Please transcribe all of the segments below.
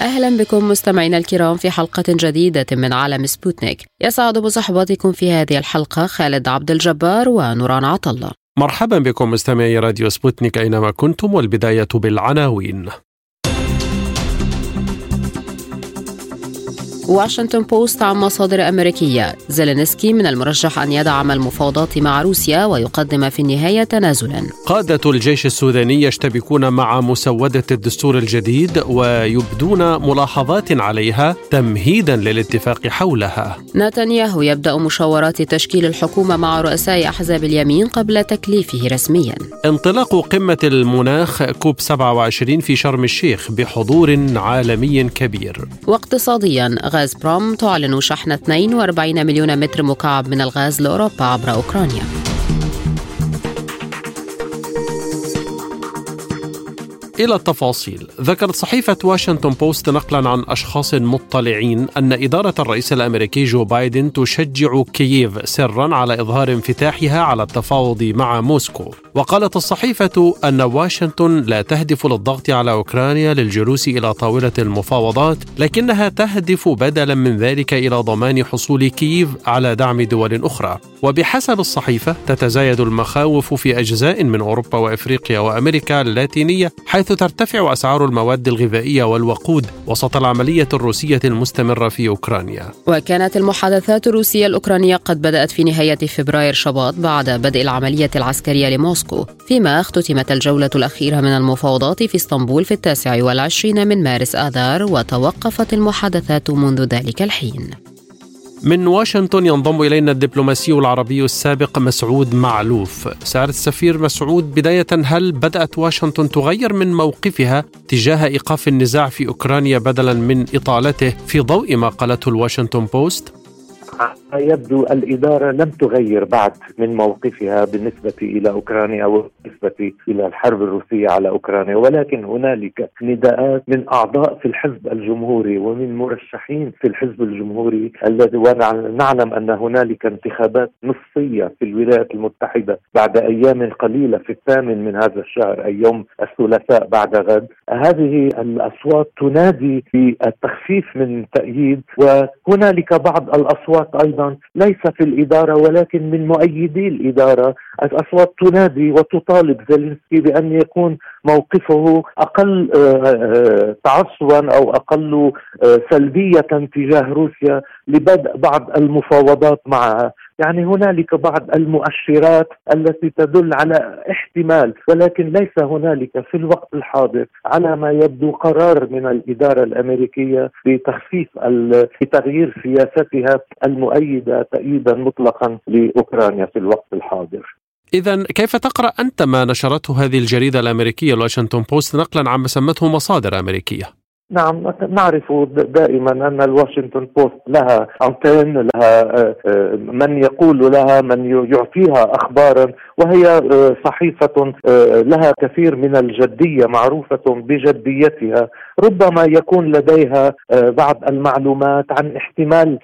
أهلا بكم مستمعينا الكرام في حلقة جديدة من عالم سبوتنيك. يسعد بصحبتكم في هذه الحلقة خالد عبد الجبار ونوران عطلة مرحبا بكم مستمعي راديو سبوتنيك أينما كنتم والبداية بالعناوين. واشنطن بوست عن مصادر أمريكية. زيلينسكي من المرشح أن يدعم المفاوضات مع روسيا ويقدم في النهاية تنازلا. قادة الجيش السوداني يشتبكون مع مسودة الدستور الجديد ويبدون ملاحظات عليها تمهيدا للاتفاق حولها. نتنياهو يبدأ مشاورات تشكيل الحكومة مع رؤساء أحزاب اليمين قبل تكليفه رسميا. انطلاق قمة المناخ كوب 27 في شرم الشيخ بحضور عالمي كبير. واقتصاديا غازبروم تعلن شحن 42 مليون متر مكعب من الغاز لأوروبا عبر أوكرانيا. إلى التفاصيل ذكرت صحيفة واشنطن بوست نقلا عن أشخاص مطلعين أن إدارة الرئيس الأمريكي جو بايدن تشجع كييف سرا على إظهار انفتاحها على التفاوض مع موسكو. وقالت الصحيفة أن واشنطن لا تهدف للضغط على أوكرانيا للجلوس إلى طاولة المفاوضات لكنها تهدف بدلا من ذلك إلى ضمان حصول كييف على دعم دول أخرى. وبحسب الصحيفة تتزايد المخاوف في أجزاء من أوروبا وأفريقيا وأمريكا اللاتينية حيث ترتفع أسعار المواد الغذائية والوقود وسط العملية الروسية المستمرة في أوكرانيا. وكانت المحادثات الروسية الأوكرانية قد بدأت في نهاية فبراير شباط بعد بدء العملية العسكرية لموسكو. فيما اختتمت الجولة الأخيرة من المفاوضات في اسطنبول في التاسع والعشرين من مارس آذار وتوقفت المحادثات منذ ذلك الحين. من واشنطن ينضم إلينا الدبلوماسي العربي السابق مسعود معلوف. سعادة السفير مسعود بداية هل بدأت واشنطن تغير من موقفها تجاه إيقاف النزاع في أوكرانيا بدلا من إطالته في ضوء ما قالته الواشنطن بوست؟ يبدو الإدارة لم تغير بعد من موقفها بالنسبة إلى أوكرانيا أو بالنسبة إلى الحرب الروسية على أوكرانيا ولكن هنالك نداءات من أعضاء في الحزب الجمهوري ومن مرشحين في الحزب الجمهوري الذي ونعلم أن هنالك انتخابات نصفية في الولايات المتحدة بعد أيام قليلة في الثامن من هذا الشهر أي يوم الثلاثاء بعد غد. هذه الأصوات تنادي بالتخفيف من تأييد وهنالك بعض الأصوات أيضا ليس في الإدارة ولكن من مؤيدي الإدارة. الأصوات تنادي وتطالب زيلينسكي بأن يكون موقفه أقل تعصبا أو أقل سلبية تجاه روسيا لبدء بعض المفاوضات معها يعني هنالك بعض المؤشرات التي تدل على احتمال ولكن ليس هنالك في الوقت الحاضر على ما يبدو قرار من الإدارة الأمريكية بتخفيف بتغيير سياستها المؤيدة تأييدا مطلقا لأوكرانيا في الوقت الحاضر. إذا كيف تقرأ أنت ما نشرته هذه الجريدة الأمريكية الواشنطن بوست نقلا عن ما سمته مصادر أمريكية؟ نعم نعرف دائما أن الواشنطن بوست لها انتين لها من يقول لها من يعطيها اخبارا وهي صحيفة لها كثير من الجدية معروفة بجديتها. ربما يكون لديها بعض المعلومات عن احتمال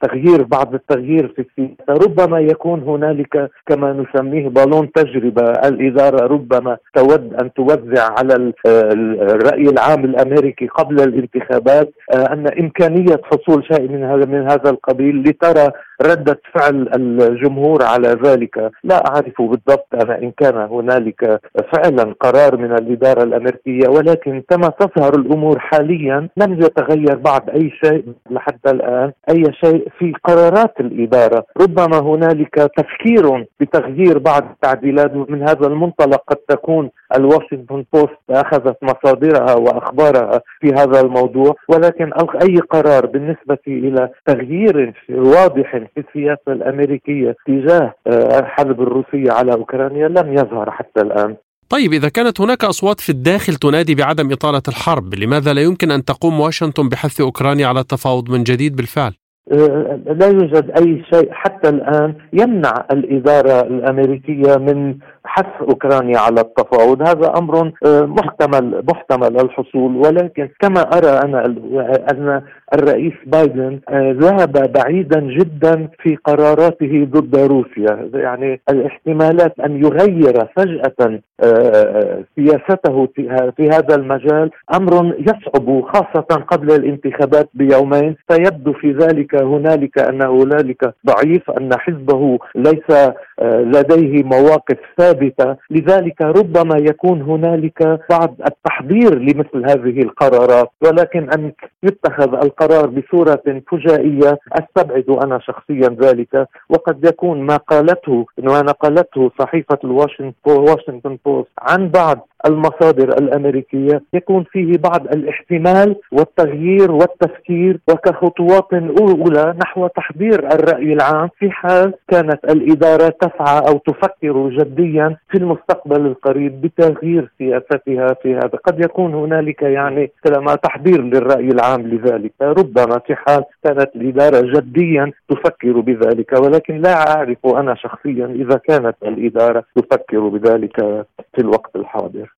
تغيير بعض التغيير في السياسة. ربما يكون هنالك كما نسميه بالون تجربة. الإدارة ربما تود أن توزع على الرأي العام الأمريكي الأمريكي قبل الانتخابات أن إمكانية حصول شيء من هذا من هذا القبيل لترى ردة فعل الجمهور على ذلك. لا أعرف بالضبط أنا إن كان هنالك فعلا قرار من الإدارة الأمريكية ولكن كما تظهر الأمور حاليا لم يتغير بعد أي شيء لحتى الآن أي شيء في قرارات الإدارة. ربما هنالك تفكير بتغيير بعض التعديلات من هذا المنطلق. قد تكون الواشنطن بوست أخذت مصادرها وأخبارها في هذا الموضوع ولكن أي قرار بالنسبة إلى تغيير واضح في السياسة الأمريكية تجاه الحرب الروسية على أوكرانيا لم يظهر حتى الآن. طيب إذا كانت هناك أصوات في الداخل تنادي بعدم إطالة الحرب لماذا لا يمكن أن تقوم واشنطن بحث أوكرانيا على التفاوض من جديد بالفعل؟ لا يوجد أي شيء حتى الآن يمنع الإدارة الأمريكية من حث أوكرانيا على التفاوض. هذا أمر آه، محتمل محتمل الحصول. ولكن كما أرى أنا أن الرئيس بايدن آه، ذهب بعيدا جدا في قراراته ضد روسيا. يعني الاحتمالات أن يغير فجأة آه، سياسته في هذا المجال أمر يصعب خاصة قبل الانتخابات بيومين. فيبدو في ذلك هنالك أن هنالك ضعيف أن حزبه ليس لديه مواقف ثابتة. لذلك ربما يكون هنالك بعض التحضير لمثل هذه القرارات. ولكن أن يتخذ بصورة فجائية أستبعد أنا شخصيا ذلك وقد يكون ما قالته ما نقلته صحيفة الواشنطن بوست عن بعض المصادر الأمريكية يكون فيه بعض الاحتمال والتغيير والتفكير وكخطوات أولى نحو تحضير الرأي العام في حال كانت الإدارة تسعى أو تفكر جديا في المستقبل القريب بتغيير سياستها في هذا. قد يكون هنالك يعني تحضير للرأي العام لذلك. ربما في حال كانت الإدارة جديا تفكر بذلك ولكن لا أعرف أنا شخصيا إذا كانت الإدارة تفكر بذلك في الوقت الحاضر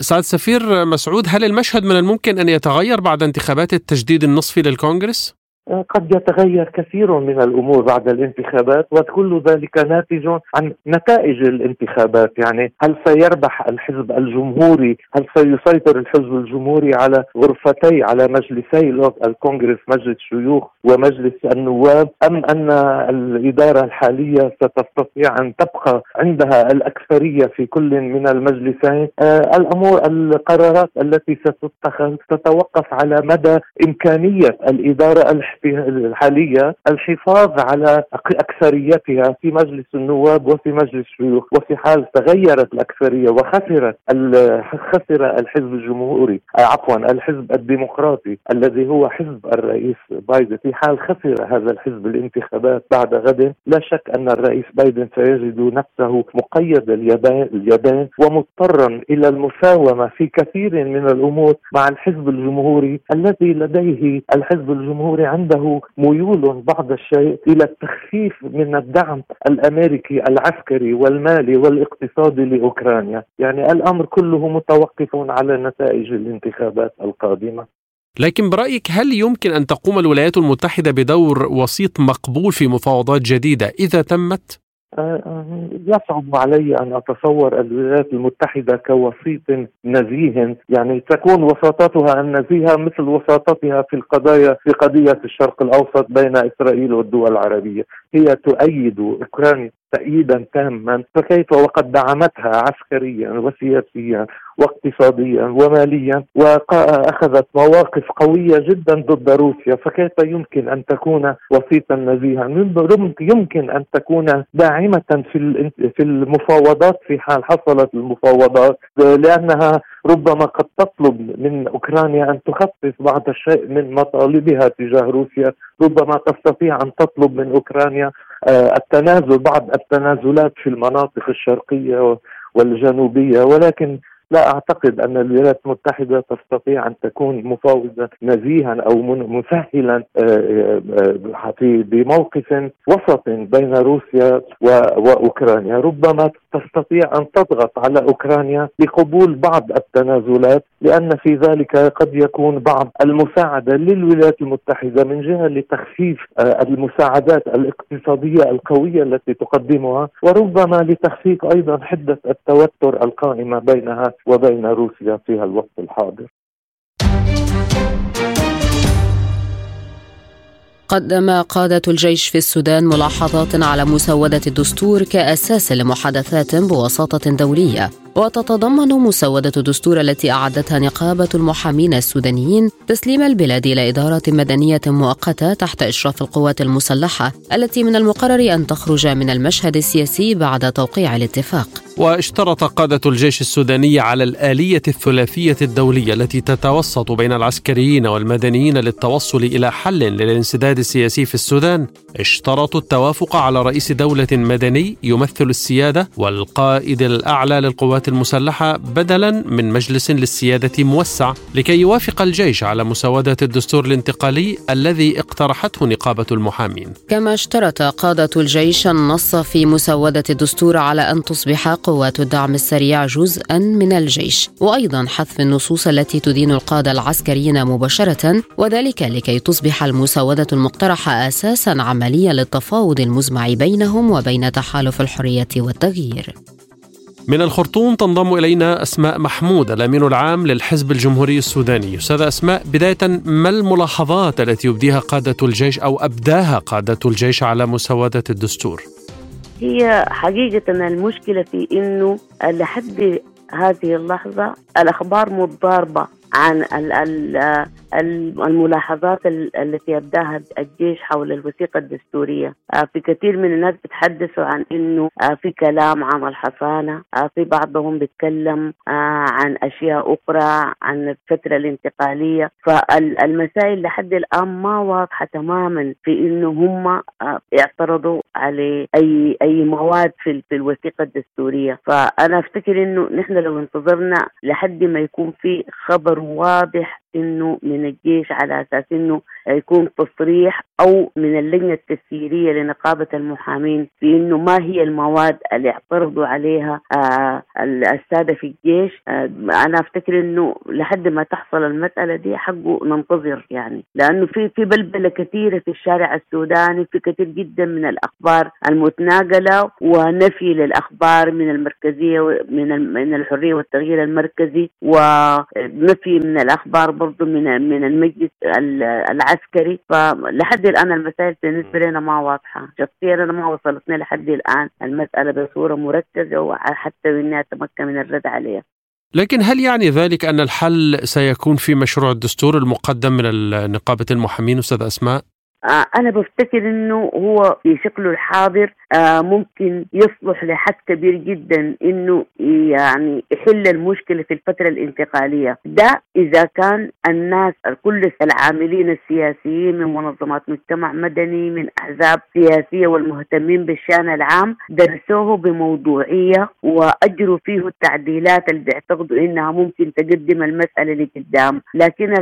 سعد سفير مسعود هل المشهد من الممكن أن يتغير بعد انتخابات التجديد النصفي للكونغرس؟ قد يتغير كثير من الأمور بعد الانتخابات وكل ذلك ناتج عن نتائج الانتخابات. يعني هل سيربح الحزب الجمهوري؟ هل سيسيطر الحزب الجمهوري على غرفتي على مجلسي الكونغرس مجلس الشيوخ ومجلس النواب أم أن الإدارة الحالية ستستطيع أن تبقى عندها الأكثرية في كل من المجلسين؟ آه الأمور القرارات التي ستتخذ تتوقف على مدى إمكانية الإدارة الحالية الحفاظ على أكثريتها في مجلس النواب وفي مجلس الشيوخ وفي حال تغيرت الأكثرية وخسرت خسر الحزب الجمهوري آه، عفوا الحزب الديمقراطي الذي هو حزب الرئيس بايدن. في حال خسر هذا الحزب الانتخابات بعد غد لا شك أن الرئيس بايدن سيجد نفسه مقيد اليدين ومضطرا إلى المساومة في كثير من الأمور مع الحزب الجمهوري الذي لديه الحزب الجمهوري عنده ميول بعض الشيء إلى التخفيف من الدعم الأمريكي العسكري والمالي والاقتصادي لأوكرانيا، يعني الأمر كله متوقف على نتائج الانتخابات القادمة. لكن برأيك هل يمكن أن تقوم الولايات المتحدة بدور وسيط مقبول في مفاوضات جديدة إذا تمت؟ يصعب علي أن أتصور الولايات المتحدة كوسيط نزيه. يعني تكون وساطتها النزيهه مثل وساطتها في القضايا في قضية الشرق الأوسط بين إسرائيل والدول العربية. هي تؤيد أوكرانيا تأييدا تاما فكيف وقد دعمتها عسكريا وسياسيا واقتصاديا وماليا وأخذت مواقف قوية جدا ضد روسيا فكيف يمكن أن تكون وسيطا نزيها؟ يمكن أن تكون داعمة في في المفاوضات في حال حصلت المفاوضات لأنها ربما قد تطلب من أوكرانيا أن تخفف بعض الشيء من مطالبها تجاه روسيا. ربما تستطيع أن تطلب من أوكرانيا آه، التنازل بعض التنازلات في المناطق الشرقية والجنوبية. ولكن لا أعتقد أن الولايات المتحدة تستطيع أن تكون مفاوضا نزيها أو مسهلا آه، آه، بموقف وسط بين روسيا واوكرانيا ربما تستطيع أن تضغط على أوكرانيا لقبول بعض التنازلات لأن في ذلك قد يكون بعض المساعدة للولايات المتحدة من جهة لتخفيف آه، المساعدات الاقتصادية القوية التي تقدمها وربما لتخفيف أيضا حدة التوتر القائمة بينها وبين روسيا في الوقت الحاضر. قدم قادة الجيش في السودان ملاحظات على مسودة الدستور كأساس لمحادثات بوساطة دولية. وتتضمن مسودة الدستور التي أعدتها نقابة المحامين السودانيين تسليم البلاد إلى إدارة مدنية مؤقتة تحت إشراف القوات المسلحة التي من المقرر أن تخرج من المشهد السياسي بعد توقيع الاتفاق. واشترط قادة الجيش السوداني على الآلية الثلاثية الدولية التي تتوسط بين العسكريين والمدنيين للتوصل إلى حل للانسداد السياسي في السودان. اشترطوا التوافق على رئيس دولة مدني يمثل السيادة والقائد الأعلى للقوات القوات المسلحة بدلا من مجلس للسيادة موسع لكي يوافق الجيش على مسودة الدستور الانتقالي الذي اقترحته نقابة المحامين. كما اشترط قادة الجيش النص في مسودة الدستور على أن تصبح قوات الدعم السريع جزءا من الجيش وأيضا حذف النصوص التي تدين القادة العسكريين مباشرة وذلك لكي تصبح المسودة المقترحة أساسا عمليا للتفاوض المزمع بينهم وبين تحالف الحرية والتغيير. من الخرطوم تنضم إلينا أسماء محمود الأمين العام للحزب الجمهوري السوداني. أستاذة أسماء بداية ما الملاحظات التي يبديها قادة الجيش أو أبداها قادة الجيش على مسودة الدستور؟ هي حقيقة المشكلة في أنه لحد هذه اللحظة الأخبار متضاربة. عن الملاحظات التي أبداها الجيش حول الوثيقة الدستورية. آه، في كثير من الناس بتحدثوا عن أنه آه، في كلام عن الحصانة آه، في بعضهم بيتكلم عن أشياء أخرى عن الفترة الانتقالية. فالمسائل لحد الآن ما واضحة تماما في أنه هم اعترضوا على أي أي مواد في, الوثيقة الدستورية. فأنا أفتكر أنه نحن لو انتظرنا لحد ما يكون في خبر واضح إنه من الجيش على أساس إنه يكون تصريح أو من اللجنة التسييريه لنقابة المحامين في إنه ما هي المواد اللي اعترضوا عليها آه السادة في الجيش. آه أنا أفتكر إنه لحد ما تحصل المسألة دي حقه ننتظر يعني. لأنه في في بلبلة كثيرة في الشارع السوداني في كثير جدا من الأخبار المتناقلة ونفي للأخبار من المركزية من من الحرية والتغيير المركزي ونفي من الأخبار برضه من من المجلس العسكري. فلحد الآن المسائل بالنسبة لنا ما واضحة. شخصيا أنا ما وصلتني لحد الآن المسألة بصورة مركزة وحتى اني اتمكن من الرد عليها. لكن هل يعني ذلك أن الحل سيكون في مشروع الدستور المقدم من نقابه المحامين أستاذ أسماء؟ آه، أنا بفتكر إنه هو في شكله الحاضر آه، ممكن يصلح لحد كبير جدا إنه يعني يحل المشكلة في الفترة الانتقالية. ده إذا كان الناس كل العاملين السياسيين من منظمات مجتمع مدني من أحزاب سياسية والمهتمين بالشأن العام درسوه بموضوعية وأجروا فيه التعديلات اللي بيعتقدوا إنها ممكن تقدم المسألة لقدام لكن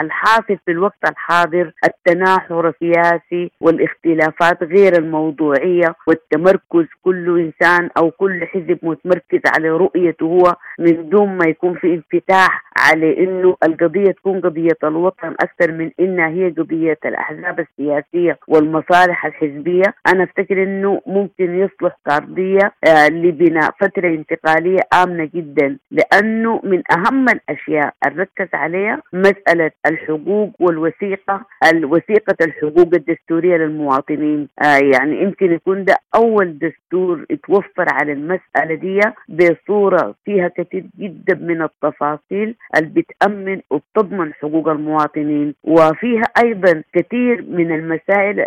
الحاصل في الوقت الحاضر التناحر السياسي والاختلافات غير الموضوعية والتمركز كل إنسان أو كل حزب متمركز على رؤيته هو من دون ما يكون في انفتاح على إنه القضية تكون قضية الوطن أكثر من إنها هي قضية الأحزاب السياسية والمصالح الحزبية، أنا أفتكر إنه ممكن يصلح كارضيه آه لبناء فترة انتقالية آمنة جدا لأنه من أهم الأشياء الركز عليها مسألة الحقوق والوثيقة الوثيقة الحقوق الدستورية للمواطنين، آه يعني يمكن يكون ده أول دستور يتوفر على المسألة دي بصورة فيها كثير جدا من التفاصيل اللي بتأمن وبتضمن حقوق المواطنين. وفيها أيضا كثير من المسائل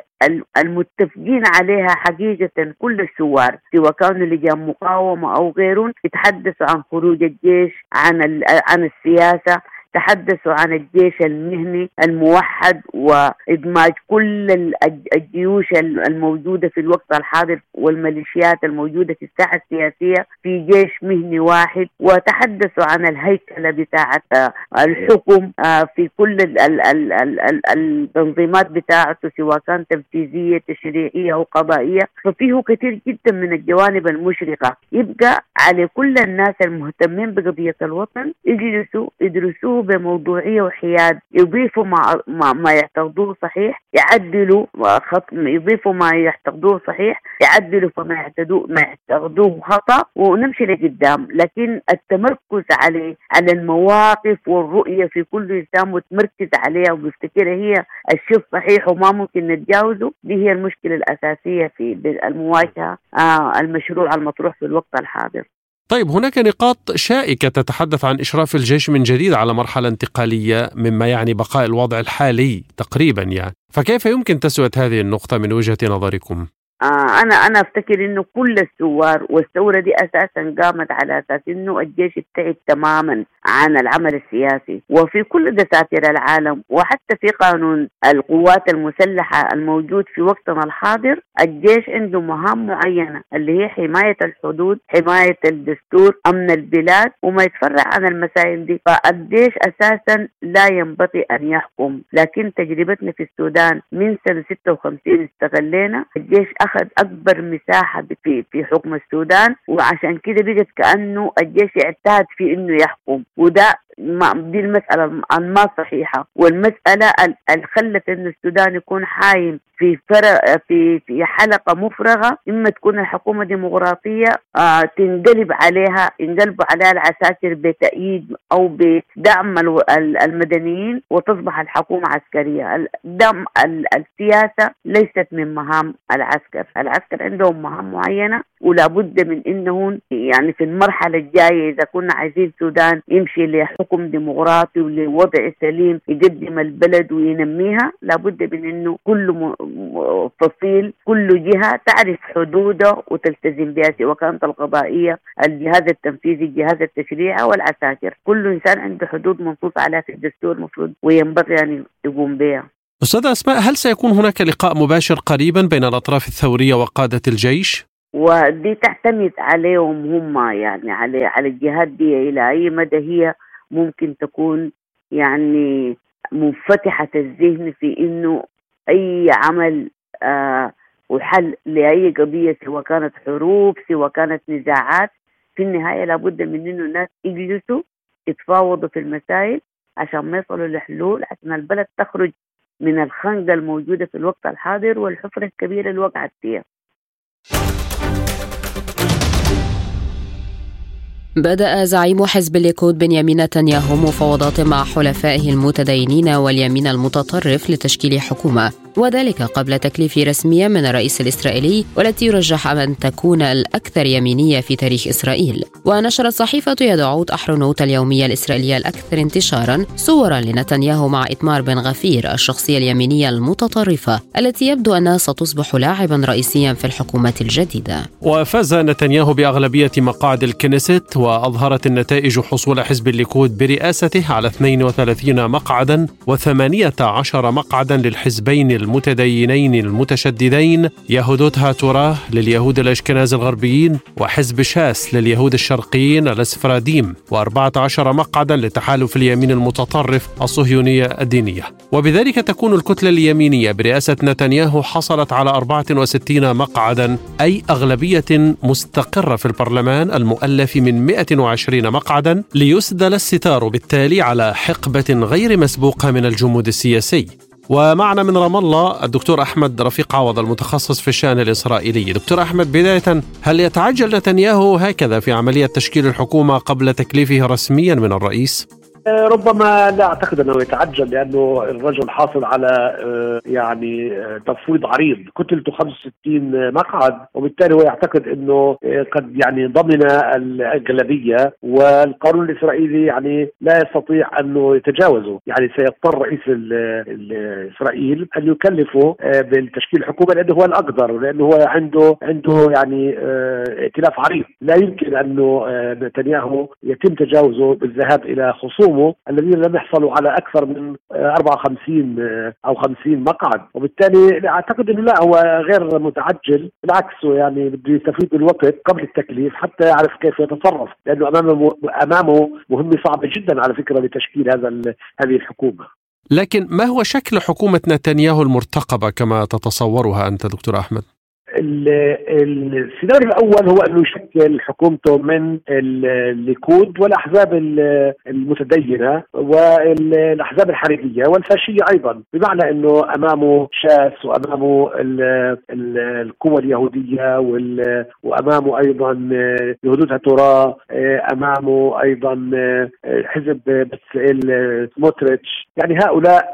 المتفقين عليها حقيقة كل الثوار سواء كانوا لجان مقاومة أو غيرهم يتحدثوا عن خروج الجيش عن عن السياسة. تحدثوا عن الجيش المهني الموحد وإدماج كل الجيوش الموجودة في الوقت الحاضر والميليشيات الموجودة في الساحة السياسية في جيش مهني واحد. وتحدثوا عن الهيكلة بتاعة الحكم آه، في كل التنظيمات بتاعته سواء كان تنفيذية تشريعية أو قضائية. ففيه كثير جدا من الجوانب المشرقة. يبقى على كل الناس المهتمين بقضية الوطن يجلسوا يدرسوه بموضوعية وحياد. يضيفوا ما ما, ما يعتقدوه صحيح يعدلوا خط يضيفوا ما يعتقدوه صحيح يعدلوا فما يعتقدوه ما يعتقدوه خطأ ونمشي لقدام. لكن التمركز على على المواقف والرؤية في كل إنسان متمركز عليها وبيفتكرها هي الشيء الصحيح وما ممكن نتجاوزه دي هي المشكلة الأساسية في المواجهة آه المشروع المطروح في الوقت الحاضر. طيب هناك نقاط شائكة تتحدث عن إشراف الجيش من جديد على مرحلة انتقالية مما يعني بقاء الوضع الحالي تقريبا يعني فكيف يمكن تسوية هذه النقطة من وجهة نظركم؟ آه أنا أنا أفتكر إنه كل الثوار والثورة دي أساسا قامت على أساس إنه الجيش ابتعد تماما عن العمل السياسي وفي كل دساتير العالم وحتى في قانون القوات المسلحة الموجود في وقتنا الحاضر الجيش عنده مهام معينة اللي هي حماية الحدود حماية الدستور أمن البلاد وما يتفرع عن المسائل دي. فالجيش أساسا لا ينبغي أن يحكم. لكن تجربتنا في السودان من سنة 56 استغلينا. الجيش أخذ أكبر مساحة في في حكم السودان وعشان كده بقت كأنه الجيش اعتاد في إنه يحكم. وده دي المسألة ما صحيحة. والمسألة اللي خلت إنه السودان يكون حايم في فرق في في حلقة مفرغة إما تكون الحكومة ديمقراطية آه تنقلب عليها ينقلبوا عليها العساكر بتأييد أو بدعم المدنيين وتصبح الحكومة عسكرية. دعم السياسة ليست من مهام العسكر. العسكر عندهم مهام معينة ولا بد من إنهم يعني في المرحلة الجاية إذا كنا عايزين السودان يمشي لحكم ديمقراطي ولوضع سليم يقدم البلد وينميها. لابد من إنه كل فصيل كل جهة تعرف حدوده وتلتزم بها سواء كانت القضائية الجهاز التنفيذي الجهاز التشريعي والعساكر كل إنسان عنده حدود منصوص عليها في الدستور المفروض وينبغي أن يقوم بها. أستاذة أسماء هل سيكون هناك لقاء مباشر قريبا بين الأطراف الثورية وقادة الجيش؟ ودي تعتمد عليهم هم يعني على على الجهات دي إلى أي مدى هي ممكن تكون يعني منفتحة الذهن في إنه أي عمل آه وحل لأي قضية سواء كانت حروب سواء كانت نزاعات في النهاية لابد من إنه الناس يجلسوا يتفاوضوا في المسائل عشان ما يصلوا لحلول عشان البلد تخرج من الخنقة الموجودة في الوقت الحاضر والحفرة الكبيرة اللي وقعت فيها. بدأ زعيم حزب الليكود بنيامين نتنياهو مفاوضات مع حلفائه المتدينين واليمين المتطرف لتشكيل حكومة. وذلك قبل تكليف رسمية من الرئيس الإسرائيلي والتي يرجح أن تكون الأكثر يمينية في تاريخ إسرائيل. ونشرت صحيفة يدعوت أحرنوت اليومية الإسرائيلية الأكثر انتشارا صورا لنتنياهو مع إتمار بن غفير الشخصية اليمينية المتطرفة التي يبدو أنها ستصبح لاعبا رئيسيا في الحكومة الجديدة. وفاز نتنياهو بأغلبية مقاعد الكنيست وأظهرت النتائج حصول حزب الليكود برئاسته على 32 مقعدا و18 مقعدا للحزبين المتدينين المتشددين يهودوت هاتوراه لليهود الأشكناز الغربيين وحزب شاس لليهود الشرقيين الأسفراديم و14 مقعدا لتحالف اليمين المتطرف الصهيونية الدينية. وبذلك تكون الكتلة اليمينية برئاسة نتنياهو حصلت على 64 مقعدا أي أغلبية مستقرة في البرلمان المؤلف من 120 مقعدا ليسدل الستار بالتالي على حقبة غير مسبوقة من الجمود السياسي. ومعنا من رام الله الدكتور أحمد رفيق عوض المتخصص في الشأن الإسرائيلي. دكتور أحمد بداية هل يتعجل نتنياهو هكذا في عملية تشكيل الحكومة قبل تكليفه رسميا من الرئيس؟ آه، ربما لا أعتقد أنه يتعجل لأنه الرجل حاصل على آه، يعني آه، تفويض عريض. كتلته 65 مقعد وبالتالي هو يعتقد أنه قد يعني ضمن الأغلبية والقانون الإسرائيلي يعني لا يستطيع أنه يتجاوزه. يعني سيضطر رئيس إسرائيل أن يكلفه بالتشكيل حكومه لأنه هو الأقدر لأنه هو عنده عنده يعني ائتلاف عريض. لا يمكن أنه نتنياهو يتم تجاوزه بالذهاب إلى خصوم قوموا الذين لم يحصلوا على أكثر من 54 آه، أو 50 مقعد. وبالتالي أعتقد إنه لا هو غير متعجل. بالعكس يعني بده يستفيد بالوقت قبل التكليف حتى يعرف كيف يتصرف. لأنه أمامه أمامه مهمة صعبة جدا على فكرة لتشكيل هذا هذه الحكومة. لكن ما هو شكل حكومة نتنياهو المرتقبة كما تتصورها أنت دكتور أحمد؟ السيناريو الأول هو أنه يشكل حكومته من الليكود والأحزاب المتدينة والأحزاب الحركيه والفاشية أيضا. بمعنى أنه امامه شاس وامامه القوى اليهودية وامامه أيضا يهودوت توراه امامه أيضا حزب بتسئل سموتريتش يعني هؤلاء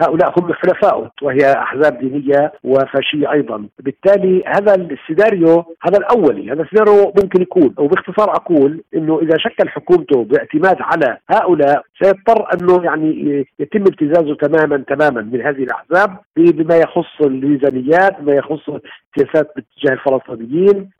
هؤلاء هم حلفائه وهي أحزاب دينية وفاشية أيضا. بالتالي هذا السيناريو هذا الاولي هذا السيناريو ممكن يكون. وباختصار أقول إنه إذا شكل حكومته باعتماد على هؤلاء سيضطر أنه يعني يتم ابتزازه تماما تماما من هذه الأحزاب بما يخص الميزانيات بما يخص سياسات باتجاه الفلسطينيين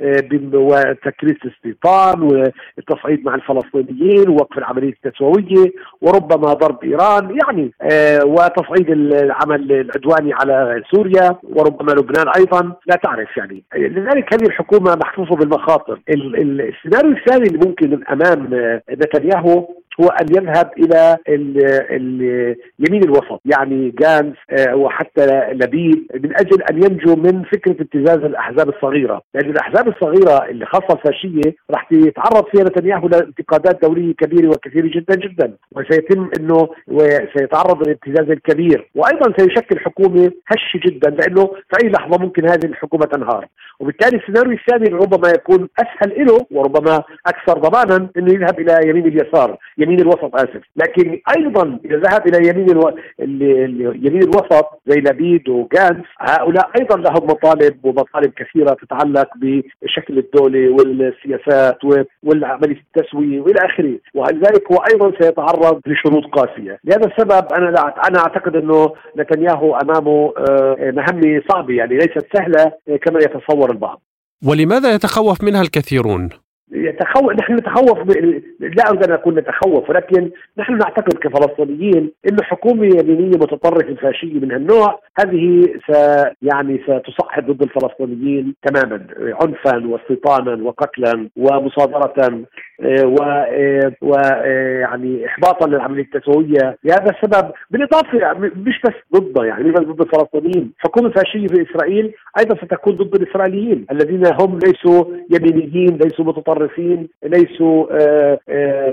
وتكريس الاستيطان والتصعيد مع الفلسطينيين ووقف العملية التسوية وربما ضرب إيران يعني آه، وتصعيد العمل العدواني على سوريا وربما لبنان أيضا لا تعرف يعني. لذلك هذه الحكومة محفوفة بالمخاطر. السيناريو الثاني اللي ممكن أمام نتنياهو هو أن يذهب إلى اليمين الوسط يعني جانس آه، وحتى لبيب من أجل أن ينجو من فكرة ابتزاز الأحزاب الصغيرة، لأن الأحزاب الصغيرة اللي خاصة الفاشية راح يتعرض فيها نتنياهو لانتقادات دولية كبيرة وكثيرة جدا جدا، وسيتم إنه وسيتعرض للابتزاز الكبير، وأيضا سيشكل حكومة هشة جدا لأنه في أي لحظة ممكن هذه الحكومة تنهار، وبالتالي السيناريو الثاني ربما يكون أسهل له وربما أكثر ضمانا إنه يذهب إلى يمين اليسار، يمين الوسط آسف. لكن أيضا إذا ذهب إلى يمين ألو... يمين الوسط زي لبيد وجانس هؤلاء أيضا لهم مطالب ومطالب كثيرة تتعلق بشكل الدولة والسياسات والعملية التسويه وإلى آخره. ولذلك هو أيضا سيتعرض لشروط قاسية؟ لهذا السبب أنا لا أنا أعتقد أنه نتنياهو أمامه آه، مهمة صعبة يعني ليست سهلة كما يتصور البعض. ولماذا يتخوف منها الكثيرون؟ يتخوف نحن نتخوف ب... لا أريد أن اكون نتخوف ولكن نحن نعتقد كفلسطينيين إنه حكومة يمينية متطرفة فاشية من هالنوع. هذه س يعني ستصعد ضد الفلسطينيين تماما عنفا واستيطانا وقتلا ومصادره آه، و آه، ويعني آه، احباطا للعملية التسويه لهذا السبب بالإضافة مش بس ضده يعني مش ضد الفلسطينيين حكومة فاشية في إسرائيل أيضا ستكون ضد الإسرائيليين الذين هم ليسوا يمينيين ليسوا متطرفين. ليسوا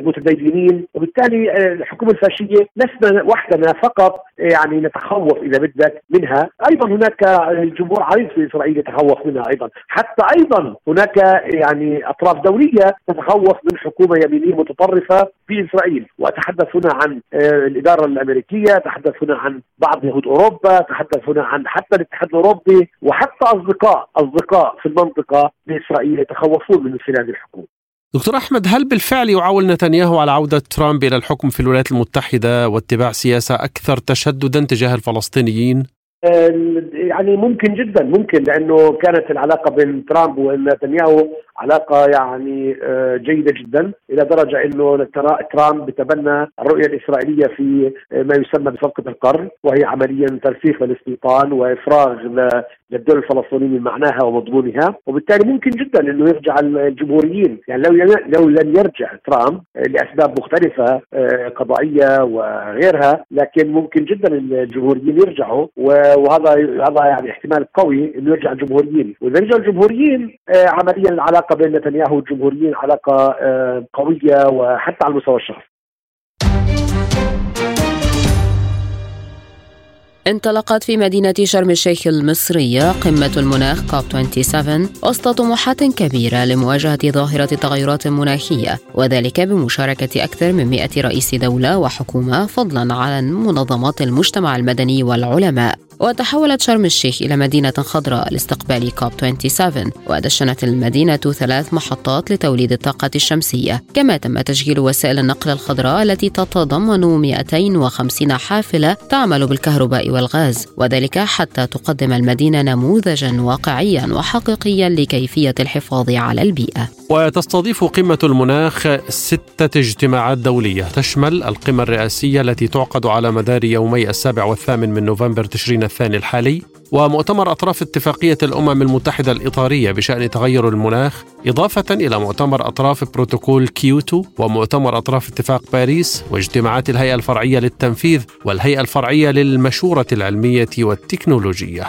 متدينين. وبالتالي الحكومة الفاشية لسنا وحدنا فقط يعني نتخوف إذا بدك منها. أيضا هناك الجمهور عريض في إسرائيل يتخوف منها أيضا. حتى أيضا هناك يعني أطراف دولية تتخوف من حكومة يمينية متطرفة في إسرائيل. وأتحدث هنا عن آه، الإدارة الأمريكية أتحدث هنا عن بعض يهود أوروبا أتحدث هنا عن حتى الاتحاد الأوروبي وحتى أصدقاء أصدقاء في المنطقة باسرائيل يتخوفون من مثل هذه الحكومة. دكتور أحمد هل بالفعل يعول نتنياهو على عودة ترامب إلى الحكم في الولايات المتحدة واتباع سياسة أكثر تشددا تجاه الفلسطينيين؟ يعني ممكن جدا ممكن لأنه كانت العلاقة بين ترامب ونتنياهو علاقة يعني آه، جيدة جدا إلى درجة أنه ترامب بتبنى الرؤية الإسرائيلية في آه، ما يسمى بصفقة القرن وهي عمليا ترسيخ للاستيطان وإفراغ للدولة الفلسطينية من معناها ومضمونها. وبالتالي ممكن جدا أنه يرجع الجمهوريين يعني لو لو لن يرجع ترامب آه، لأسباب مختلفة قضائية وغيرها لكن ممكن جدا الجمهوريين يرجعوا وهذا هذا يعني احتمال قوي إنه يرجع الجمهوريين. وإذا رجعوا الجمهوريين عمليا العلاقة العلاقه بين نتنياهو والجمهوريين علاقة آه، قوية وحتى على المستوى الشخصي. انطلقت في مدينة شرم الشيخ المصرية قمة المناخ كوب 27 وسط طموحات كبيرة لمواجهة ظاهرة التغيرات المناخية وذلك بمشاركة أكثر من 100 رئيس دولة وحكومة فضلا عن منظمات المجتمع المدني والعلماء. وتحولت شرم الشيخ إلى مدينة خضراء لاستقبال كوب 27 ودشنت المدينة ثلاث محطات لتوليد الطاقة الشمسية. كما تم تشغيل وسائل النقل الخضراء التي تتضمن 250 حافلة تعمل بالكهرباء والغاز وذلك حتى تقدم المدينة نموذجا واقعيا وحقيقيا لكيفية الحفاظ على البيئة. وتستضيف قمة المناخ ستة اجتماعات دولية. تشمل القمة الرئاسية التي تعقد على مدار يومي السابع والثامن من نوفمبر تشرين الثاني الحالي ومؤتمر أطراف اتفاقية الأمم المتحدة الإطارية بشأن تغير المناخ إضافة إلى مؤتمر أطراف بروتوكول كيوتو ومؤتمر أطراف اتفاق باريس واجتماعات الهيئة الفرعية للتنفيذ والهيئة الفرعية للمشورة العلمية والتكنولوجية